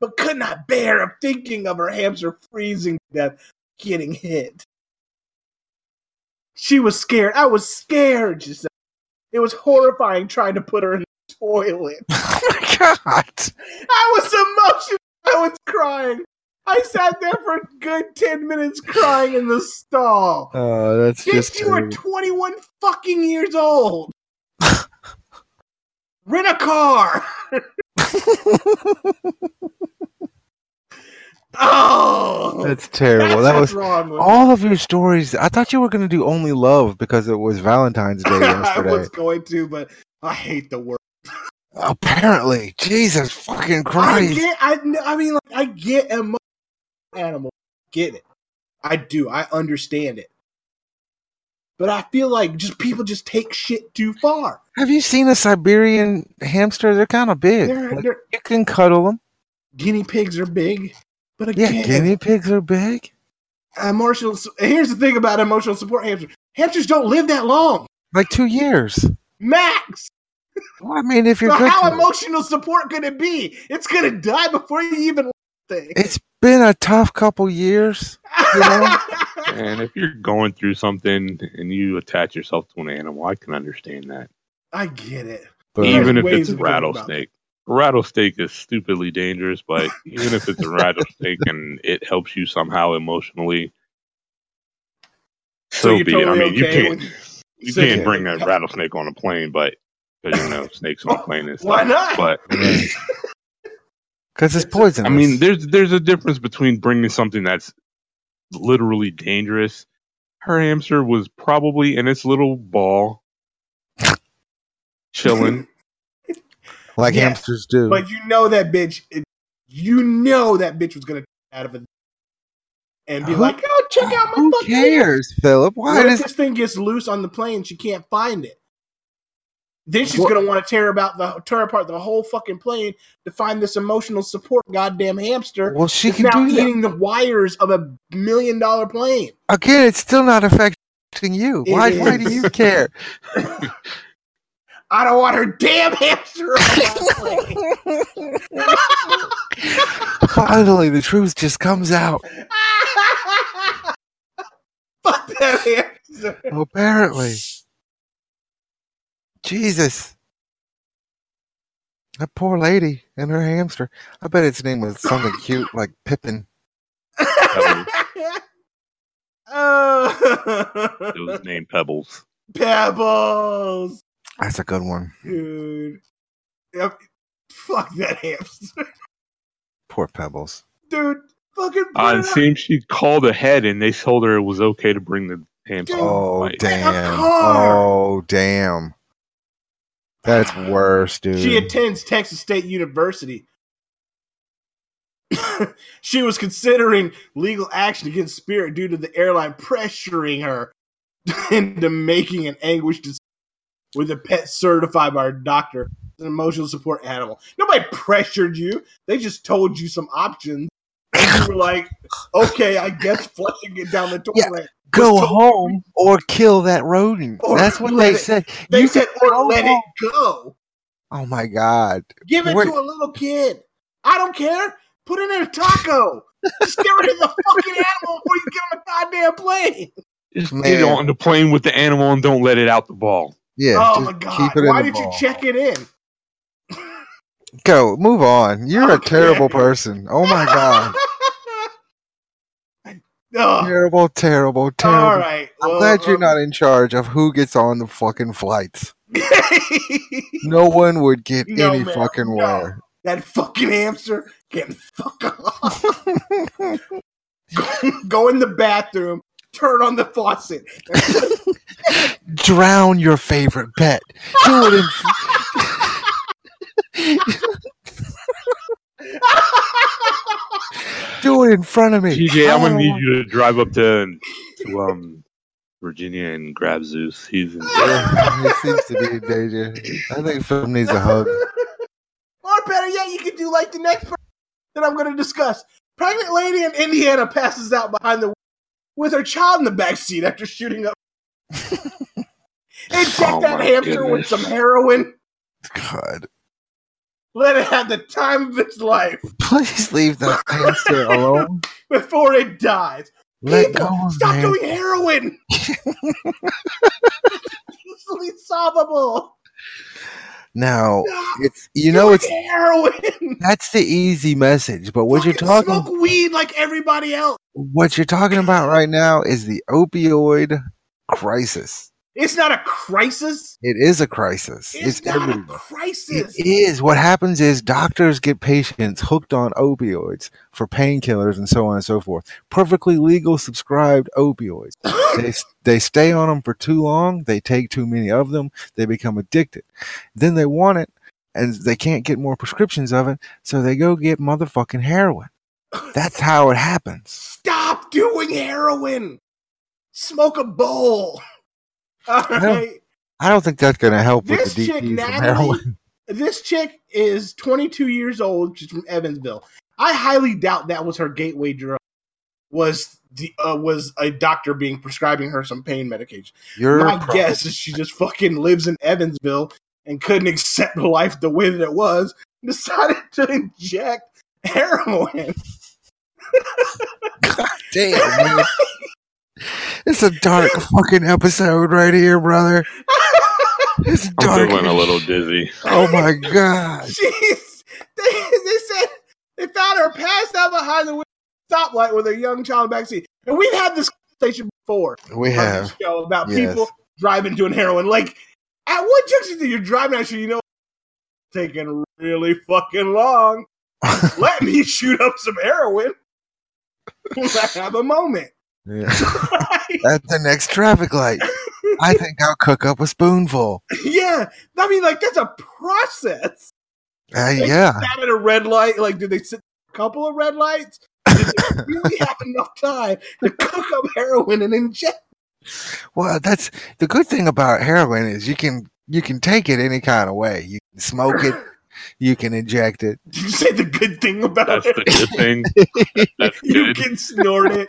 but could not bear of thinking of her hamster freezing to death, getting hit. She was scared. I was scared, she said. It was horrifying trying to put her in the toilet. oh my god! I was emotional. I was crying. I sat there for a good 10 minutes crying in the stall. Oh, that's Bitch, just you are 21 fucking years old. Rent a car. Oh, that's terrible. that's that was all of your stories. I thought you were going to do only love because it was Valentine's Day yesterday. I was going to, but I hate the word. Apparently, Jesus fucking Christ! I get. I, I mean, like, I get emotional animal. Get it. I do. I understand it. But I feel like just people just take shit too far. Have you seen a Siberian hamster? They're kind of big. They're, Like, they're, you can cuddle them. guinea pigs are big, but Yeah, guinea pigs are big. emotional. Here's the thing about emotional support hamsters: hamsters don't live that long, Like two years. max. Well, I mean, if you're So how emotional support could it be? It's gonna die before you even think. it's been a tough couple years. you know? And if you're going through something and you attach yourself to an animal, I can understand that. I get it. But even if it's a of going about rattlesnake. A rattlesnake is stupidly dangerous, but even if it's a rattlesnake and it helps you somehow emotionally, So so, you're be it. totally I mean, okay you can't with- you so can't you- bring a rattlesnake on a plane, but because you know snakes on a plane and stuff. Why not? But because it's poisonous. I mean, there's there's a difference between bringing something that's literally dangerous. Her hamster was probably in its little ball, chilling. like Yes, hamsters do. But you know that bitch. You know that bitch was gonna out of it and be Who- like, "Oh, check out my Who cares, Philip? Why What if does this thing gets loose on the plane? She can't find it. Then she's What- gonna want to tear about the tear apart the whole fucking plane to find this emotional support goddamn hamster. well she It's can now do that eating the wires of a million dollar plane. again? It's still not affecting you. It Why? Why do you care? I don't want her damn hamster on my plane. Finally, the truth just comes out. Fuck that hamster. Apparently, Jesus, that poor lady and her hamster. I bet its name was something cute like Pippin. oh. It was named Pebbles. Pebbles, That's a good one. dude. Yep. Fuck that hamster, Poor Pebbles. dude. Fucking. put Uh, it it seems she called ahead and they told her it was okay to bring the hamster. Dude. Oh Like, damn! Oh damn! That's uh, worse, dude. She attends Texas State University. she was considering legal action against Spirit due to the airline pressuring her into making an anguish decision with a pet certified by her doctor an emotional support animal. Nobody pressured you. They just told you some options. And you were like, okay, I guess flushing it down the Yeah. Toilet. Go was totally- home or kill that rodent. Or That's what they it- said. They You said, can or let home. it go. Oh my god. Give it Where- to a little kid. I don't care. Put it in a taco. Just get rid of the fucking animal before you give him a goddamn plane. Just Man. get on the plane with the animal and don't let it out the ball. Yeah. oh just my god! Keep it Why in the did you check it in? Go. Move on. You're a Okay. terrible person. Oh my god. Ugh. terrible, terrible, terrible. All right. I'm well, glad you're not in charge of who gets on the fucking flights. No one would get No, any man, fucking no. that fucking hamster can fuck off. go, go in the bathroom. Turn on the faucet. Drown your favorite pet. Do it in. Do it in front of me. TJ, I I'm gonna need you to drive up to, to um Virginia and grab Zeus. He's in Yeah, he seems to be in danger. I think Phil needs a hug. Or better yet, you could do like the next person that I'm going to discuss. Pregnant lady in Indiana passes out behind the with her child in the back seat after shooting up. Inject Oh that my hamster with some heroin. God, Let it have the time of its life please leave that hamster alone. before it dies. Let People, go stop the doing heroin. Easily solvable. Now Stop it's you know it's heroin. that's the easy message, but what you're talking Smoke weed like everybody else. what you're talking about right now is the opioid crisis. It's not a crisis. It is a crisis. It's, It's, not a crisis. It is. What happens is doctors get patients hooked on opioids for painkillers and so on and so forth. Perfectly legal subscribed opioids. They, they stay on them for too long. They take too many of them. They become addicted. Then they want it and they can't get more prescriptions of it. So they go get motherfucking heroin. That's how it happens. Stop doing heroin. Smoke a bowl. All don't- I don't think that's going to help with This the chick, Natalie, heroin. this chick is 22 years old. She's from Evansville. I highly doubt that was her gateway drug. Was the uh, was a doctor being prescribing her some pain medication? You're My guess is she just fucking lives in Evansville and couldn't accept life the way that it was. Decided to inject heroin. God damn, man. It's a dark fucking episode right here, brother. It's dark. I'm feeling a little dizzy. Oh my god. Jeez. They, they said they found her passed out behind the stoplight with a young child backseat. And we've had this conversation before We have. show about Yes. people driving doing heroin. Like, at what junction do you driving actually, you know, taking really fucking long. Let me shoot up some heroin. Let's have a moment. Yeah. At the next traffic light. I think I'll cook up a spoonful. yeah. I mean, like, that's a process. Uh, They yeah. Sat at a red light. Like, did they sit a couple of red lights? Did they really have enough time to cook up heroin and inject? Well, that's the good thing about heroin is you can you can take it any kind of way. You can smoke it, you can inject it. Did you say the good thing about That's it? the good thing. That's you good. can snort it.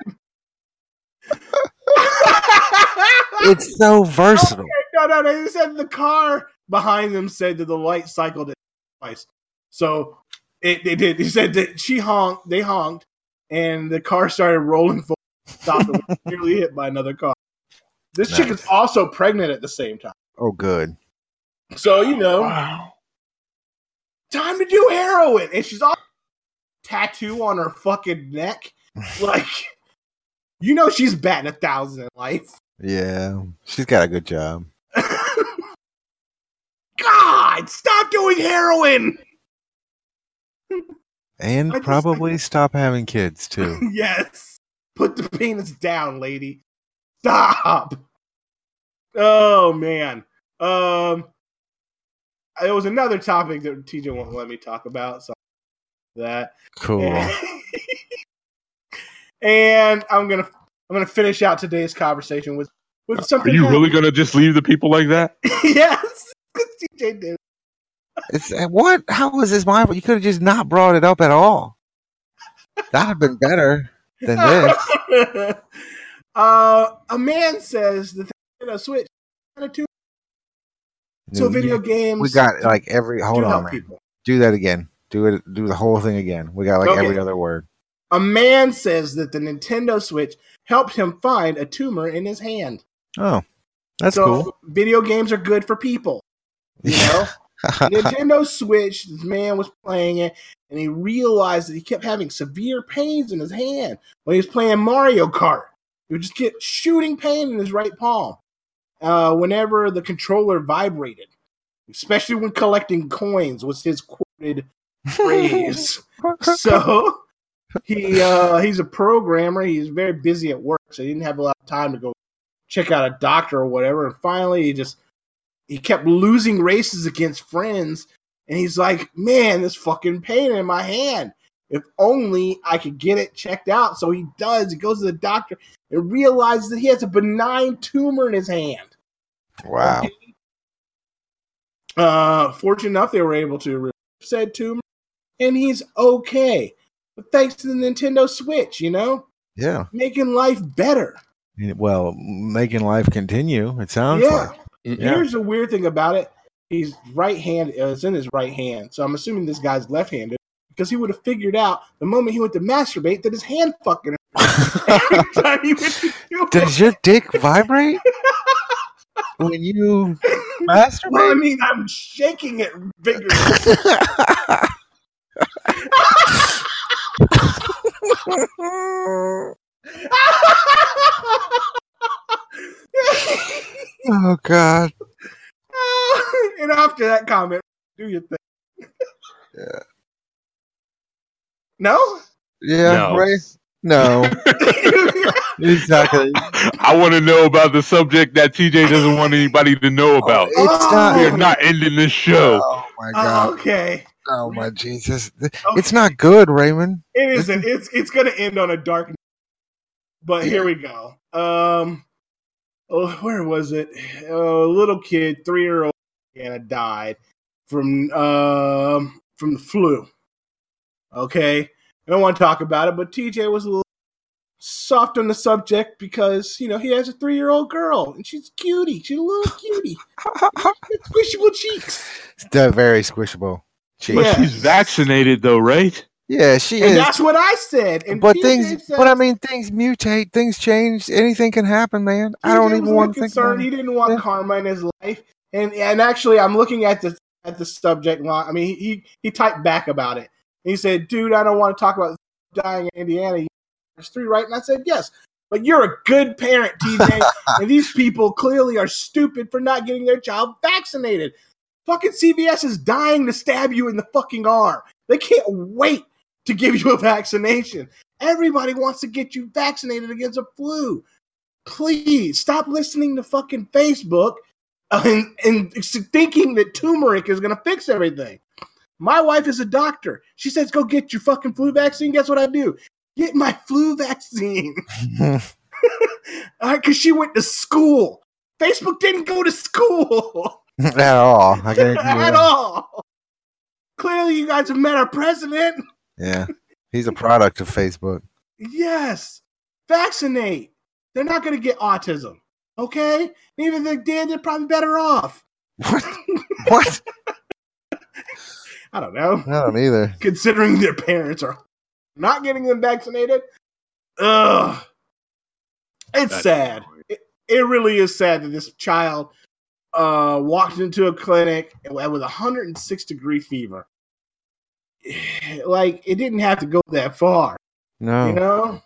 It's so versatile. no, no, no. They said the car behind them said that the light cycled it twice. So it, it did. He said that she honked, they honked, and the car started rolling forward, stopped, and was nearly hit by another car. This chick is also pregnant at the same time. Oh, good. So, you know, Wow. time to do heroin. And she's all tattoo on her fucking neck. Like, you know, she's batting a thousand in life. Yeah, she's got a good job. God, stop doing heroin. And I just- probably stop having kids too. yes. Put the penis down, lady. Stop. Oh man. Um there was another topic that TJ won't let me talk about, so that Cool. and, and I'm gonna I'm gonna finish out today's conversation with with something. Are something. you really gonna just leave the people like that? yes, TJ did. It's uh, what? How was this my? You could have just not brought it up at all. That'd have been better than this. uh, a man says that the Nintendo Switch had a tumor. So video games. We got like every. Hold on, man. Do that again. Do it. Do the whole thing again. We got like Okay. every other word. A man says that the Nintendo Switch helped him find a tumor in his hand. Oh, that's so cool. video games are good for people. You know, Nintendo Switch. This man was playing it, and he realized that he kept having severe pains in his hand when he was playing Mario Kart. He would just get shooting pain in his right palm uh, whenever the controller vibrated, especially when collecting coins. Was his quoted phrase. so he uh, he's a programmer. He's very busy at work, so he didn't have a lot of time to go check out a doctor or whatever. And finally, he just he kept losing races against friends, and he's like, "Man, this fucking pain in my hand. If only I could get it checked out." So he does. He goes to the doctor and realizes that he has a benign tumor in his hand. wow. Uh, fortunate enough, they were able to remove said tumor, and he's okay. But thanks to the Nintendo Switch, you know, Yeah. making life better. Well, making life continue. It sounds yeah. like. Yeah. Here's the weird thing about it: he's right hand. Uh, it's in his right hand, so I'm assuming this guy's left-handed because he would have figured out the moment he went to masturbate that his hand fucking every time he went to do it. Does your dick vibrate when you masturbate? Well, I mean, I'm shaking it vigorously. oh God. and after that comment, do your thing. Yeah. No? Yeah, No. Ray? No. He's. I want to know about the subject that TJ doesn't want anybody to know about. Oh, it's not. We are not ending this show. Oh my Oh, God. okay. Oh my Jesus. Okay. It's not good, Raymond. It isn't. It's it's gonna end on a dark. Night. But here we go. Um, oh, where was it? a little kid, three year old Anna died from um from the flu. Okay, I don't want to talk about it, but TJ was a little soft on the subject because you know he has a three year old girl and she's cutie. She's a little cutie, squishable cheeks. They're very squishable. She, But Yeah. she's vaccinated though, right? yeah, she And is. that's what I said. And But things, says- but I mean, things mutate, things change. Anything can happen, man. I don't even a want bit to think concerned. about He didn't want Yeah. karma in his life, and and actually, I'm looking at the at the subject line. I mean, he he typed back about it. He said, "Dude, I don't want to talk about dying in Indiana. There's three, right?" And I said, "Yes." But you're a good parent, TJ, and these people clearly are stupid for not getting their child vaccinated. Fucking CVS is dying to stab you in the fucking arm. They can't wait to give you a vaccination. Everybody wants to get you vaccinated against a flu please stop listening to fucking Facebook and, and thinking that turmeric is going to fix everything. My wife is a doctor. She says, go get your fucking flu vaccine. Guess what I do? Get my flu vaccine. Because she went to school. Facebook didn't go to school At all. I guarantee you at that. all. Clearly, you guys have met our president. Yeah. He's a product of Facebook. Yes. Vaccinate. They're not going to get autism. Okay? And even if they did, they're probably better off. What? what? I don't know. I don't either. Considering their parents are not getting them vaccinated. Ugh. It's That's sad. It, it really is sad that this child uh, walked into a clinic with 106 degree fever. Like, it didn't have to go that far. No. You know,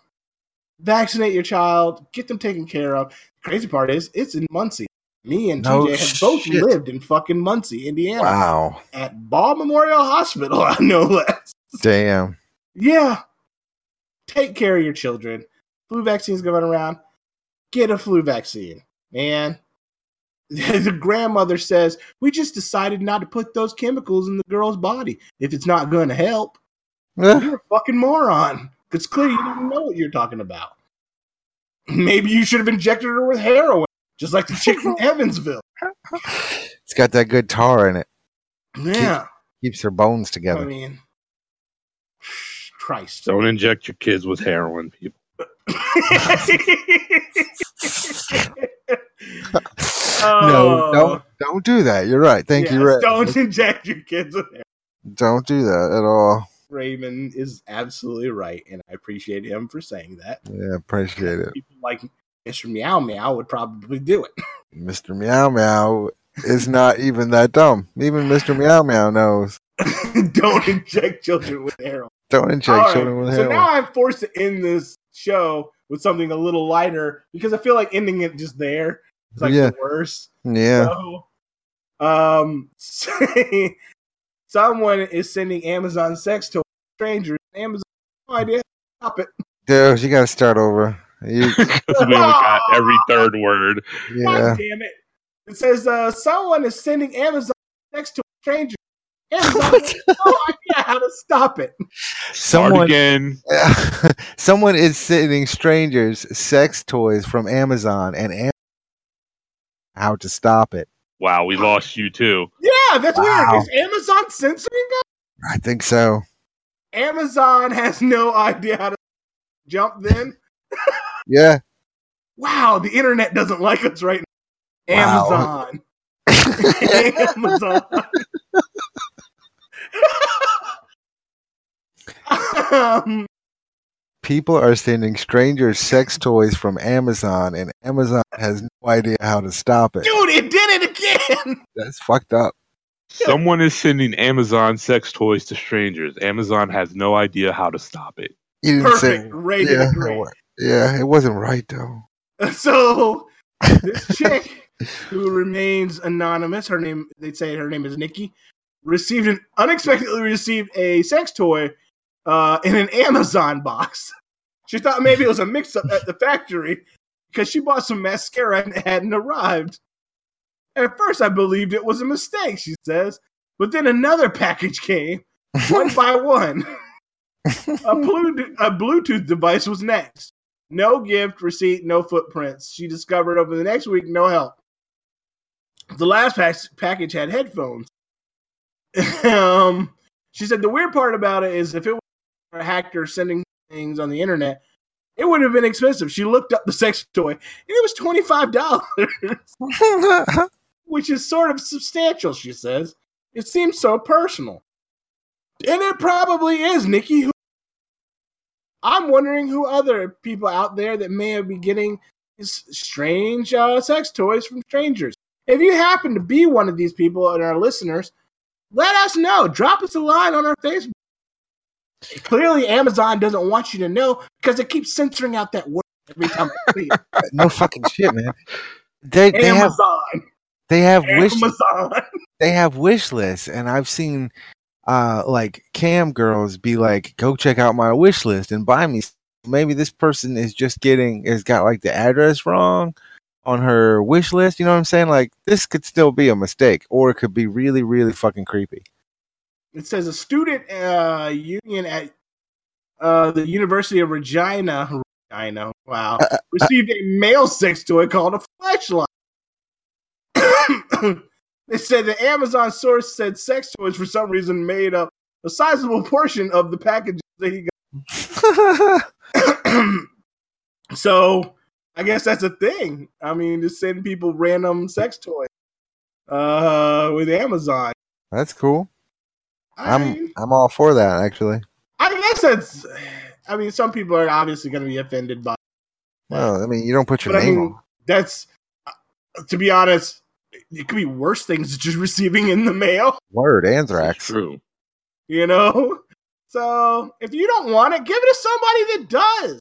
vaccinate your child, get them taken care of. The crazy part is, it's in Muncie. Me and No TJ have both shit. lived in fucking Muncie, Indiana, Wow. at Ball Memorial Hospital, no less. Damn. Yeah, take care of your children. Flu vaccines going around. Get a flu vaccine, man. the grandmother says we just decided not to put those chemicals in the girl's body if it's not going to help. You're a fucking moron. It's clear you don't know what you're talking about. Maybe you should have injected her with heroin, just like the chick from Evansville. It's got that good tar in it. Yeah. Keeps her bones I together. mean, Christ. Don't inject your kids with heroin, people. no, Oh. don't don't do that. You're right. Thank you, Yes, Ray. Don't inject your kids with heroin. Don't do that at all. Raymond is absolutely right, and I appreciate him for saying that. Yeah, appreciate it. People like Mr. Meow Meow would probably do it. Mr. Meow Meow is not even that dumb. Even Mr. Meow Meow knows. Don't inject children with heroin. Don't inject All right, children with so heroin. now I'm forced to end this show with something a little lighter because I feel like ending it just there is like Yeah. the worst. yeah. So, um, someone is sending Amazon sex to strangers. Amazon, no idea. Stop it. Dude, you gotta start over. You, we got every third word. yeah. God damn it. It says uh, someone is sending Amazon sex to a stranger. Amazon no idea how to stop it. Someone again. someone is sending strangers sex toys from Amazon and Am- how to stop it. Wow, we lost you too. Yeah, that's Wow. weird. Is Amazon censoring them? I think so. Amazon has no idea how to jump then. Yeah. Wow, the internet doesn't like us right now. Wow. Amazon. Amazon. Um, People are sending strangers sex toys from Amazon and Amazon has no idea how to stop it. dude, it did it again. That's fucked up. Someone is sending Amazon sex toys to strangers. Amazon has no idea how to stop it. You didn't Perfect. say Rated yeah, great. yeah, it wasn't right though. So this chick who remains anonymous, her name they say her name is Nikki, received an unexpectedly received a sex toy uh, in an Amazon box. She thought maybe it was a mix up at the factory because she bought some mascara and it hadn't arrived. At first, I believed it was a mistake, she says, but then another package came, one by one. a, Bluetooth, a Bluetooth device was next. No gift, receipt, no footprints. She discovered over the next week, no help. The last pack- package had headphones. um, she said the weird part about it is if it was a hacker sending things on the internet, it would have been expensive. She looked up the sex toy and it was twenty five dollars, which is sort of substantial. She says it seems so personal, and it probably is, Nikki. Who I'm wondering who other people out there that may be getting these strange uh, sex toys from strangers. If you happen to be one of these people and our listeners, let us know. Drop us a line on our Facebook. Clearly, Amazon doesn't want you to know because it keeps censoring out that word every time I see it. no fucking shit, man. They they have Amazon. they have wish Amazon. they have wish lists and I've seen uh like cam girls be like go check out my wish list and buy me maybe this person is just getting has got like the address wrong on her wish list you know what i'm saying like this could still be a mistake or it could be really really fucking creepy It says a student uh, union at uh, the University of Regina, Regina, wow, received a male sex toy called a Fleshlight. they said the Amazon source said sex toys for some reason made up a sizable portion of the packages that he got. so I guess that's a thing. I mean, to send people random sex toys uh, with Amazon. that's cool I i'm i'm all for that actually I guess that's. I mean, some people are obviously going to be offended by, well i mean you don't put your but I name mean, on that's. To be honest, it could be worse things just receiving in the mail. word That's anthrax true. You know, so if you don't want it, give it to somebody that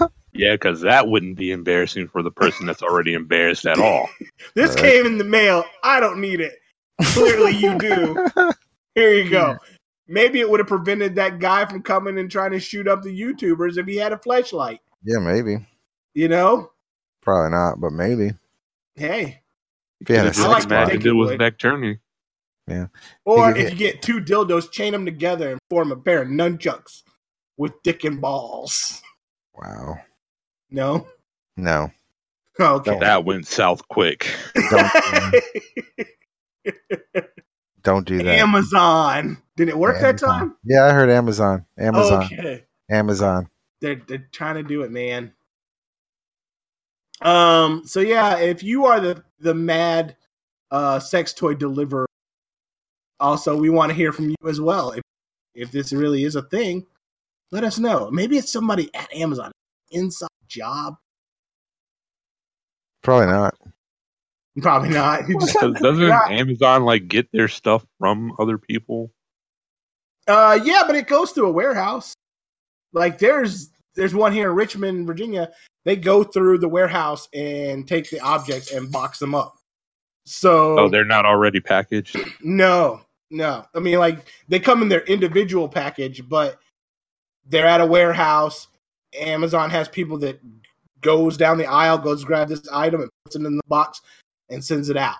does. Yeah, because that wouldn't be embarrassing for the person that's already embarrassed at all. This Alright. came in the mail. I don't need it. Clearly, you do. Here you go. Maybe it would have prevented that guy from coming and trying to shoot up the YouTubers if he had a Fleshlight. yeah maybe You know, probably not but maybe hey. if you had a Could've I just like sex to bot. think imagined it was would. Vecturny. Or You could if you get two dildos, chain them together and form a pair of nunchucks with dick and balls. wow No? no Okay. That went south quick. don't, don't do that Amazon. Did it work that time? Yeah, I heard Amazon. Amazon. Okay. Amazon. They're they're trying to do it, man. Um. So yeah, if you are the the mad uh sex toy deliverer, also we want to hear from you as well. If if this really is a thing, let us know. Maybe it's somebody at Amazon inside job. Probably not. Probably not. Does- Doesn't Amazon like get their stuff from other people? Uh, yeah, but it goes through a warehouse. Like there's there's one here in Richmond, Virginia. They go through the warehouse and take the objects and box them up. So Oh, they're not already packaged. no, no. I mean, like they come in their individual package, but they're at a warehouse. Amazon has people that goes down the aisle, goes grab this item and puts it in the box and sends it out.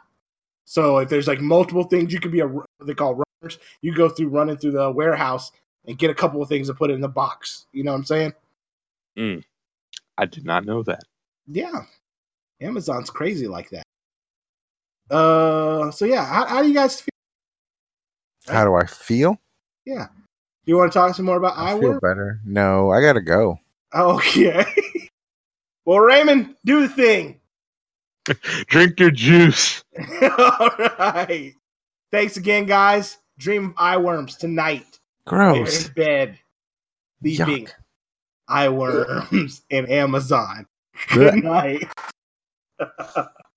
So if there's like multiple things, you could be a they call runners. You go through running through the warehouse and get a couple of things and put it in the box. You know what I'm saying? I did not know that. Yeah, Amazon's crazy like that. Uh, so yeah, how, how do you guys feel? How do I feel? Yeah, you want to talk some more about I feel better. No, I gotta go. Okay. well, Raymond, do the thing. Drink your juice. All right. Thanks again, guys. Dream of eye worms tonight. Gross. In bed. Leaving Yuck. eye worms in Amazon. Good night.